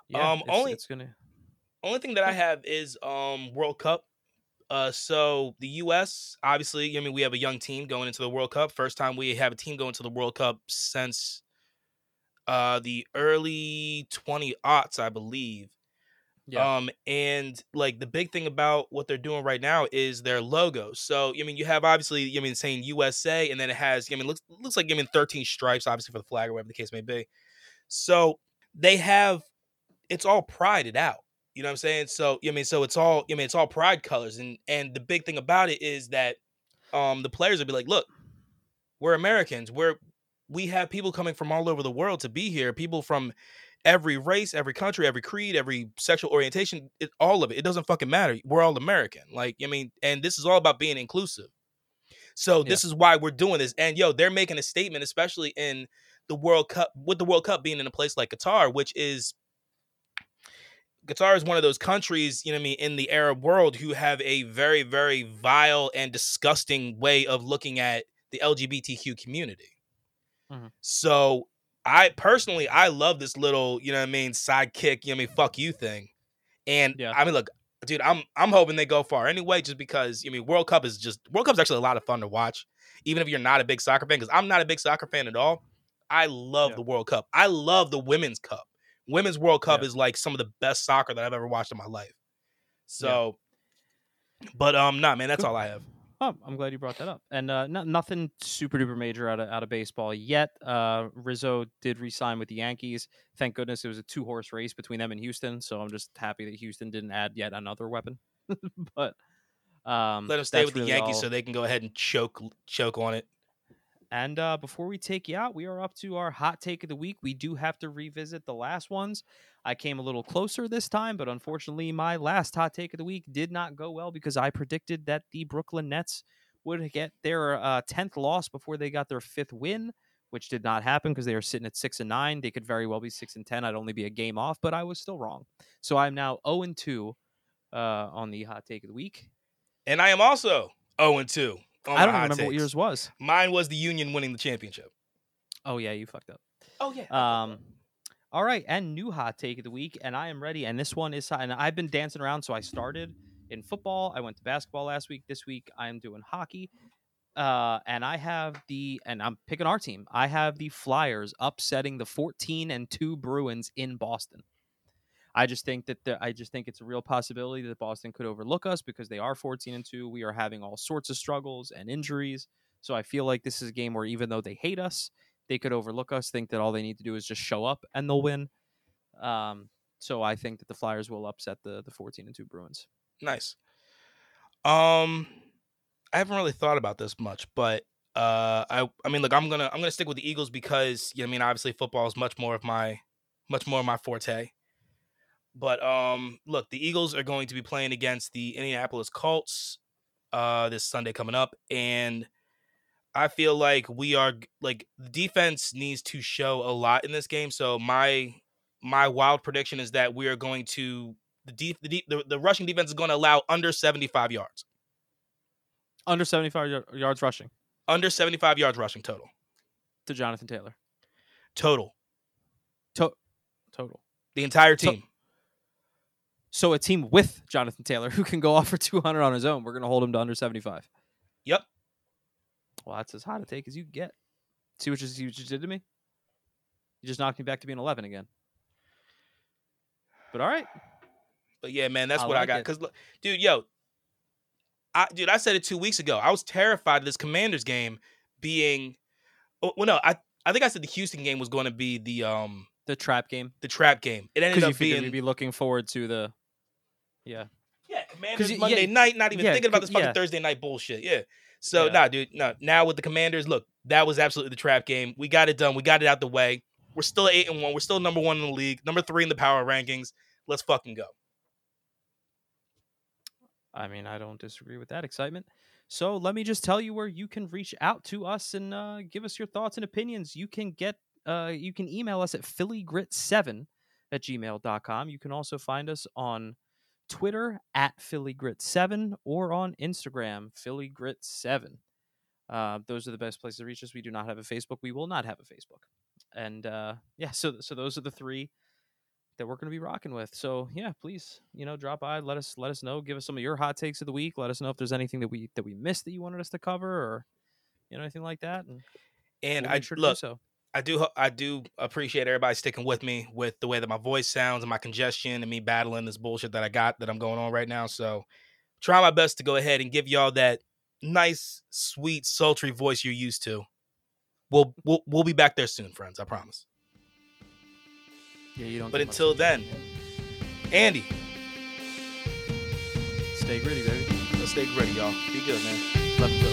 yeah, Um, it's, only- it's gonna Only thing that I have is um World Cup. Uh, so the U.S. obviously, I mean, we have a young team going into the World Cup. First time we have a team going to the World Cup since uh the early twenty aughts, I believe. yeah. Um, and like the big thing about what they're doing right now is their logo. So I mean, you have obviously, I mean, saying USA, and then it has, I mean, looks looks like I mean, thirteen stripes, obviously for the flag or whatever the case may be. So they have, it's all prided out. You know what I'm saying? So you know I mean, so it's all, I mean, it's all pride colors, and and the big thing about it is that, um, the players will be like, look, we're Americans. We're we have people coming from all over the world to be here. People from every race, every country, every creed, every sexual orientation, it, all of it. It doesn't fucking matter. We're all American. Like, I mean, and this is all about being inclusive. So this is why we're doing this. And yo, they're making a statement, especially in the World Cup, with the World Cup being in a place like Qatar, which is Qatar is one of those countries, you know what I mean, in the Arab world who have a very, very vile and disgusting way of looking at the LGBTQ community. Mhm. So I personally, I love this little, you know what I mean, sidekick, you know what I mean, fuck you thing. And Yeah. I mean, look, dude, I'm I'm hoping they go far anyway, just because I mean, World Cup is just World Cup's actually a lot of fun to watch, even if you're not a big soccer fan. Because I'm not a big soccer fan at all. I love Yeah. the World Cup. I love the Women's Cup. Women's World Cup Yeah. is like some of the best soccer that I've ever watched in my life. So, but um, nah, man, that's Good. all I have. Oh, I'm glad you brought that up. And uh, no, nothing super duper major out of out of baseball yet. Uh, Rizzo did resign with the Yankees. Thank goodness it was a two horse race between them and Houston. So I'm just happy that Houston didn't add yet another weapon. but um, Let them stay with the Yankees all. so they can go ahead and choke choke on it. And uh, before we take you out, we are up to our hot take of the week. We do have to revisit the last ones. I came a little closer this time, but unfortunately, my last hot take of the week did not go well because I predicted that the Brooklyn Nets would get their uh, 10th loss before they got their fifth win, which did not happen because they are sitting at 6 and 9. They could very well be 6 and 10. I'd only be a game off, but I was still wrong. So I'm now 0 and 2 uh, on the hot take of the week. And I am also 0 and 2. On I don't hot remember what yours was. Mine was the Union winning the championship. Oh, yeah, you fucked up. Oh yeah. Um, all right, and new hot take of the week, and I am ready. And this one is, and I've been dancing around. So I started in football. I went to basketball last week. This week I am doing hockey. Uh, and I have the, and I'm picking our team. I have the Flyers upsetting the 14 and two Bruins in Boston. I just think that the, I just think it's a real possibility that Boston could overlook us because they are 14 and 2. We are having all sorts of struggles and injuries. So I feel like this is a game where even though they hate us, they could overlook us, think that all they need to do is just show up and they'll win. Um, so I think that the Flyers will upset the the 14 and 2 Bruins. Nice. Um, I haven't really thought about this much, but uh, I I mean, look, I'm gonna I'm gonna stick with the Eagles because you know, I mean, obviously, football is much more of my much more of my forte. But um, look, the Eagles are going to be playing against the Indianapolis Colts uh this Sunday coming up, and I feel like we are like the defense needs to show a lot in this game. So my my wild prediction is that we are going to the deep the deep the, the rushing defense is going to allow under 75 yards. Under 75 yards rushing Under 75 yards rushing total. to Jonathan Taylor. Total. To- total. The entire team. So a team with Jonathan Taylor who can go off for 200 on his own, we're going to hold him to under 75. Yep. Well, that's as hot a take as you can get. See what you, see what you did to me? You just knocked me back to being 11 again. But all right. But yeah, man, that's I what I got. it. Cause look, dude, yo, I dude, I said it two weeks ago. I was terrified of this Commanders game being. Oh, well, no, I I think I said the Houston game was going to be the um The trap game. the trap game. It ended Because you up being we'd be looking forward to the. Yeah. yeah Commanders y- Monday yeah, night. Not even yeah, thinking about this fucking yeah. Thursday night bullshit. Yeah. So nah, dude, no. Now with the Commanders, look, that was absolutely the trap game. We got it done. We got it out the way. We're still eight and one. We're still number one in the league, number three in the power rankings. Let's fucking go. I mean, I don't disagree with that excitement. So let me just tell you where you can reach out to us and uh, give us your thoughts and opinions. You can get, uh, you can email us at phillygrit7 at gmail.com. You can also find us on Twitter at Philly Grit Seven or on Instagram, Philly Grit Seven. Uh, those are the best places to reach us. We do not have a Facebook. We will not have a Facebook. And uh, yeah, so so those are the three that we're going to be rocking with. So yeah, please, you know, drop by, let us let us know, give us some of your hot takes of the week. Let us know if there's anything that we that we missed that you wanted us to cover, or you know anything like that. And, And we'll I sure look, do so. I do I do appreciate everybody sticking with me with the way that my voice sounds and my congestion and me battling this bullshit that I got that I'm going on right now. So try my best to go ahead and give y'all that nice, sweet, sultry voice you're used to. We'll we'll we'll be back there soon, friends. I promise. Yeah, you don't. But until then, Andy, stay gritty, baby. let's stay gritty, y'all. Be good, man. Love you, Philly.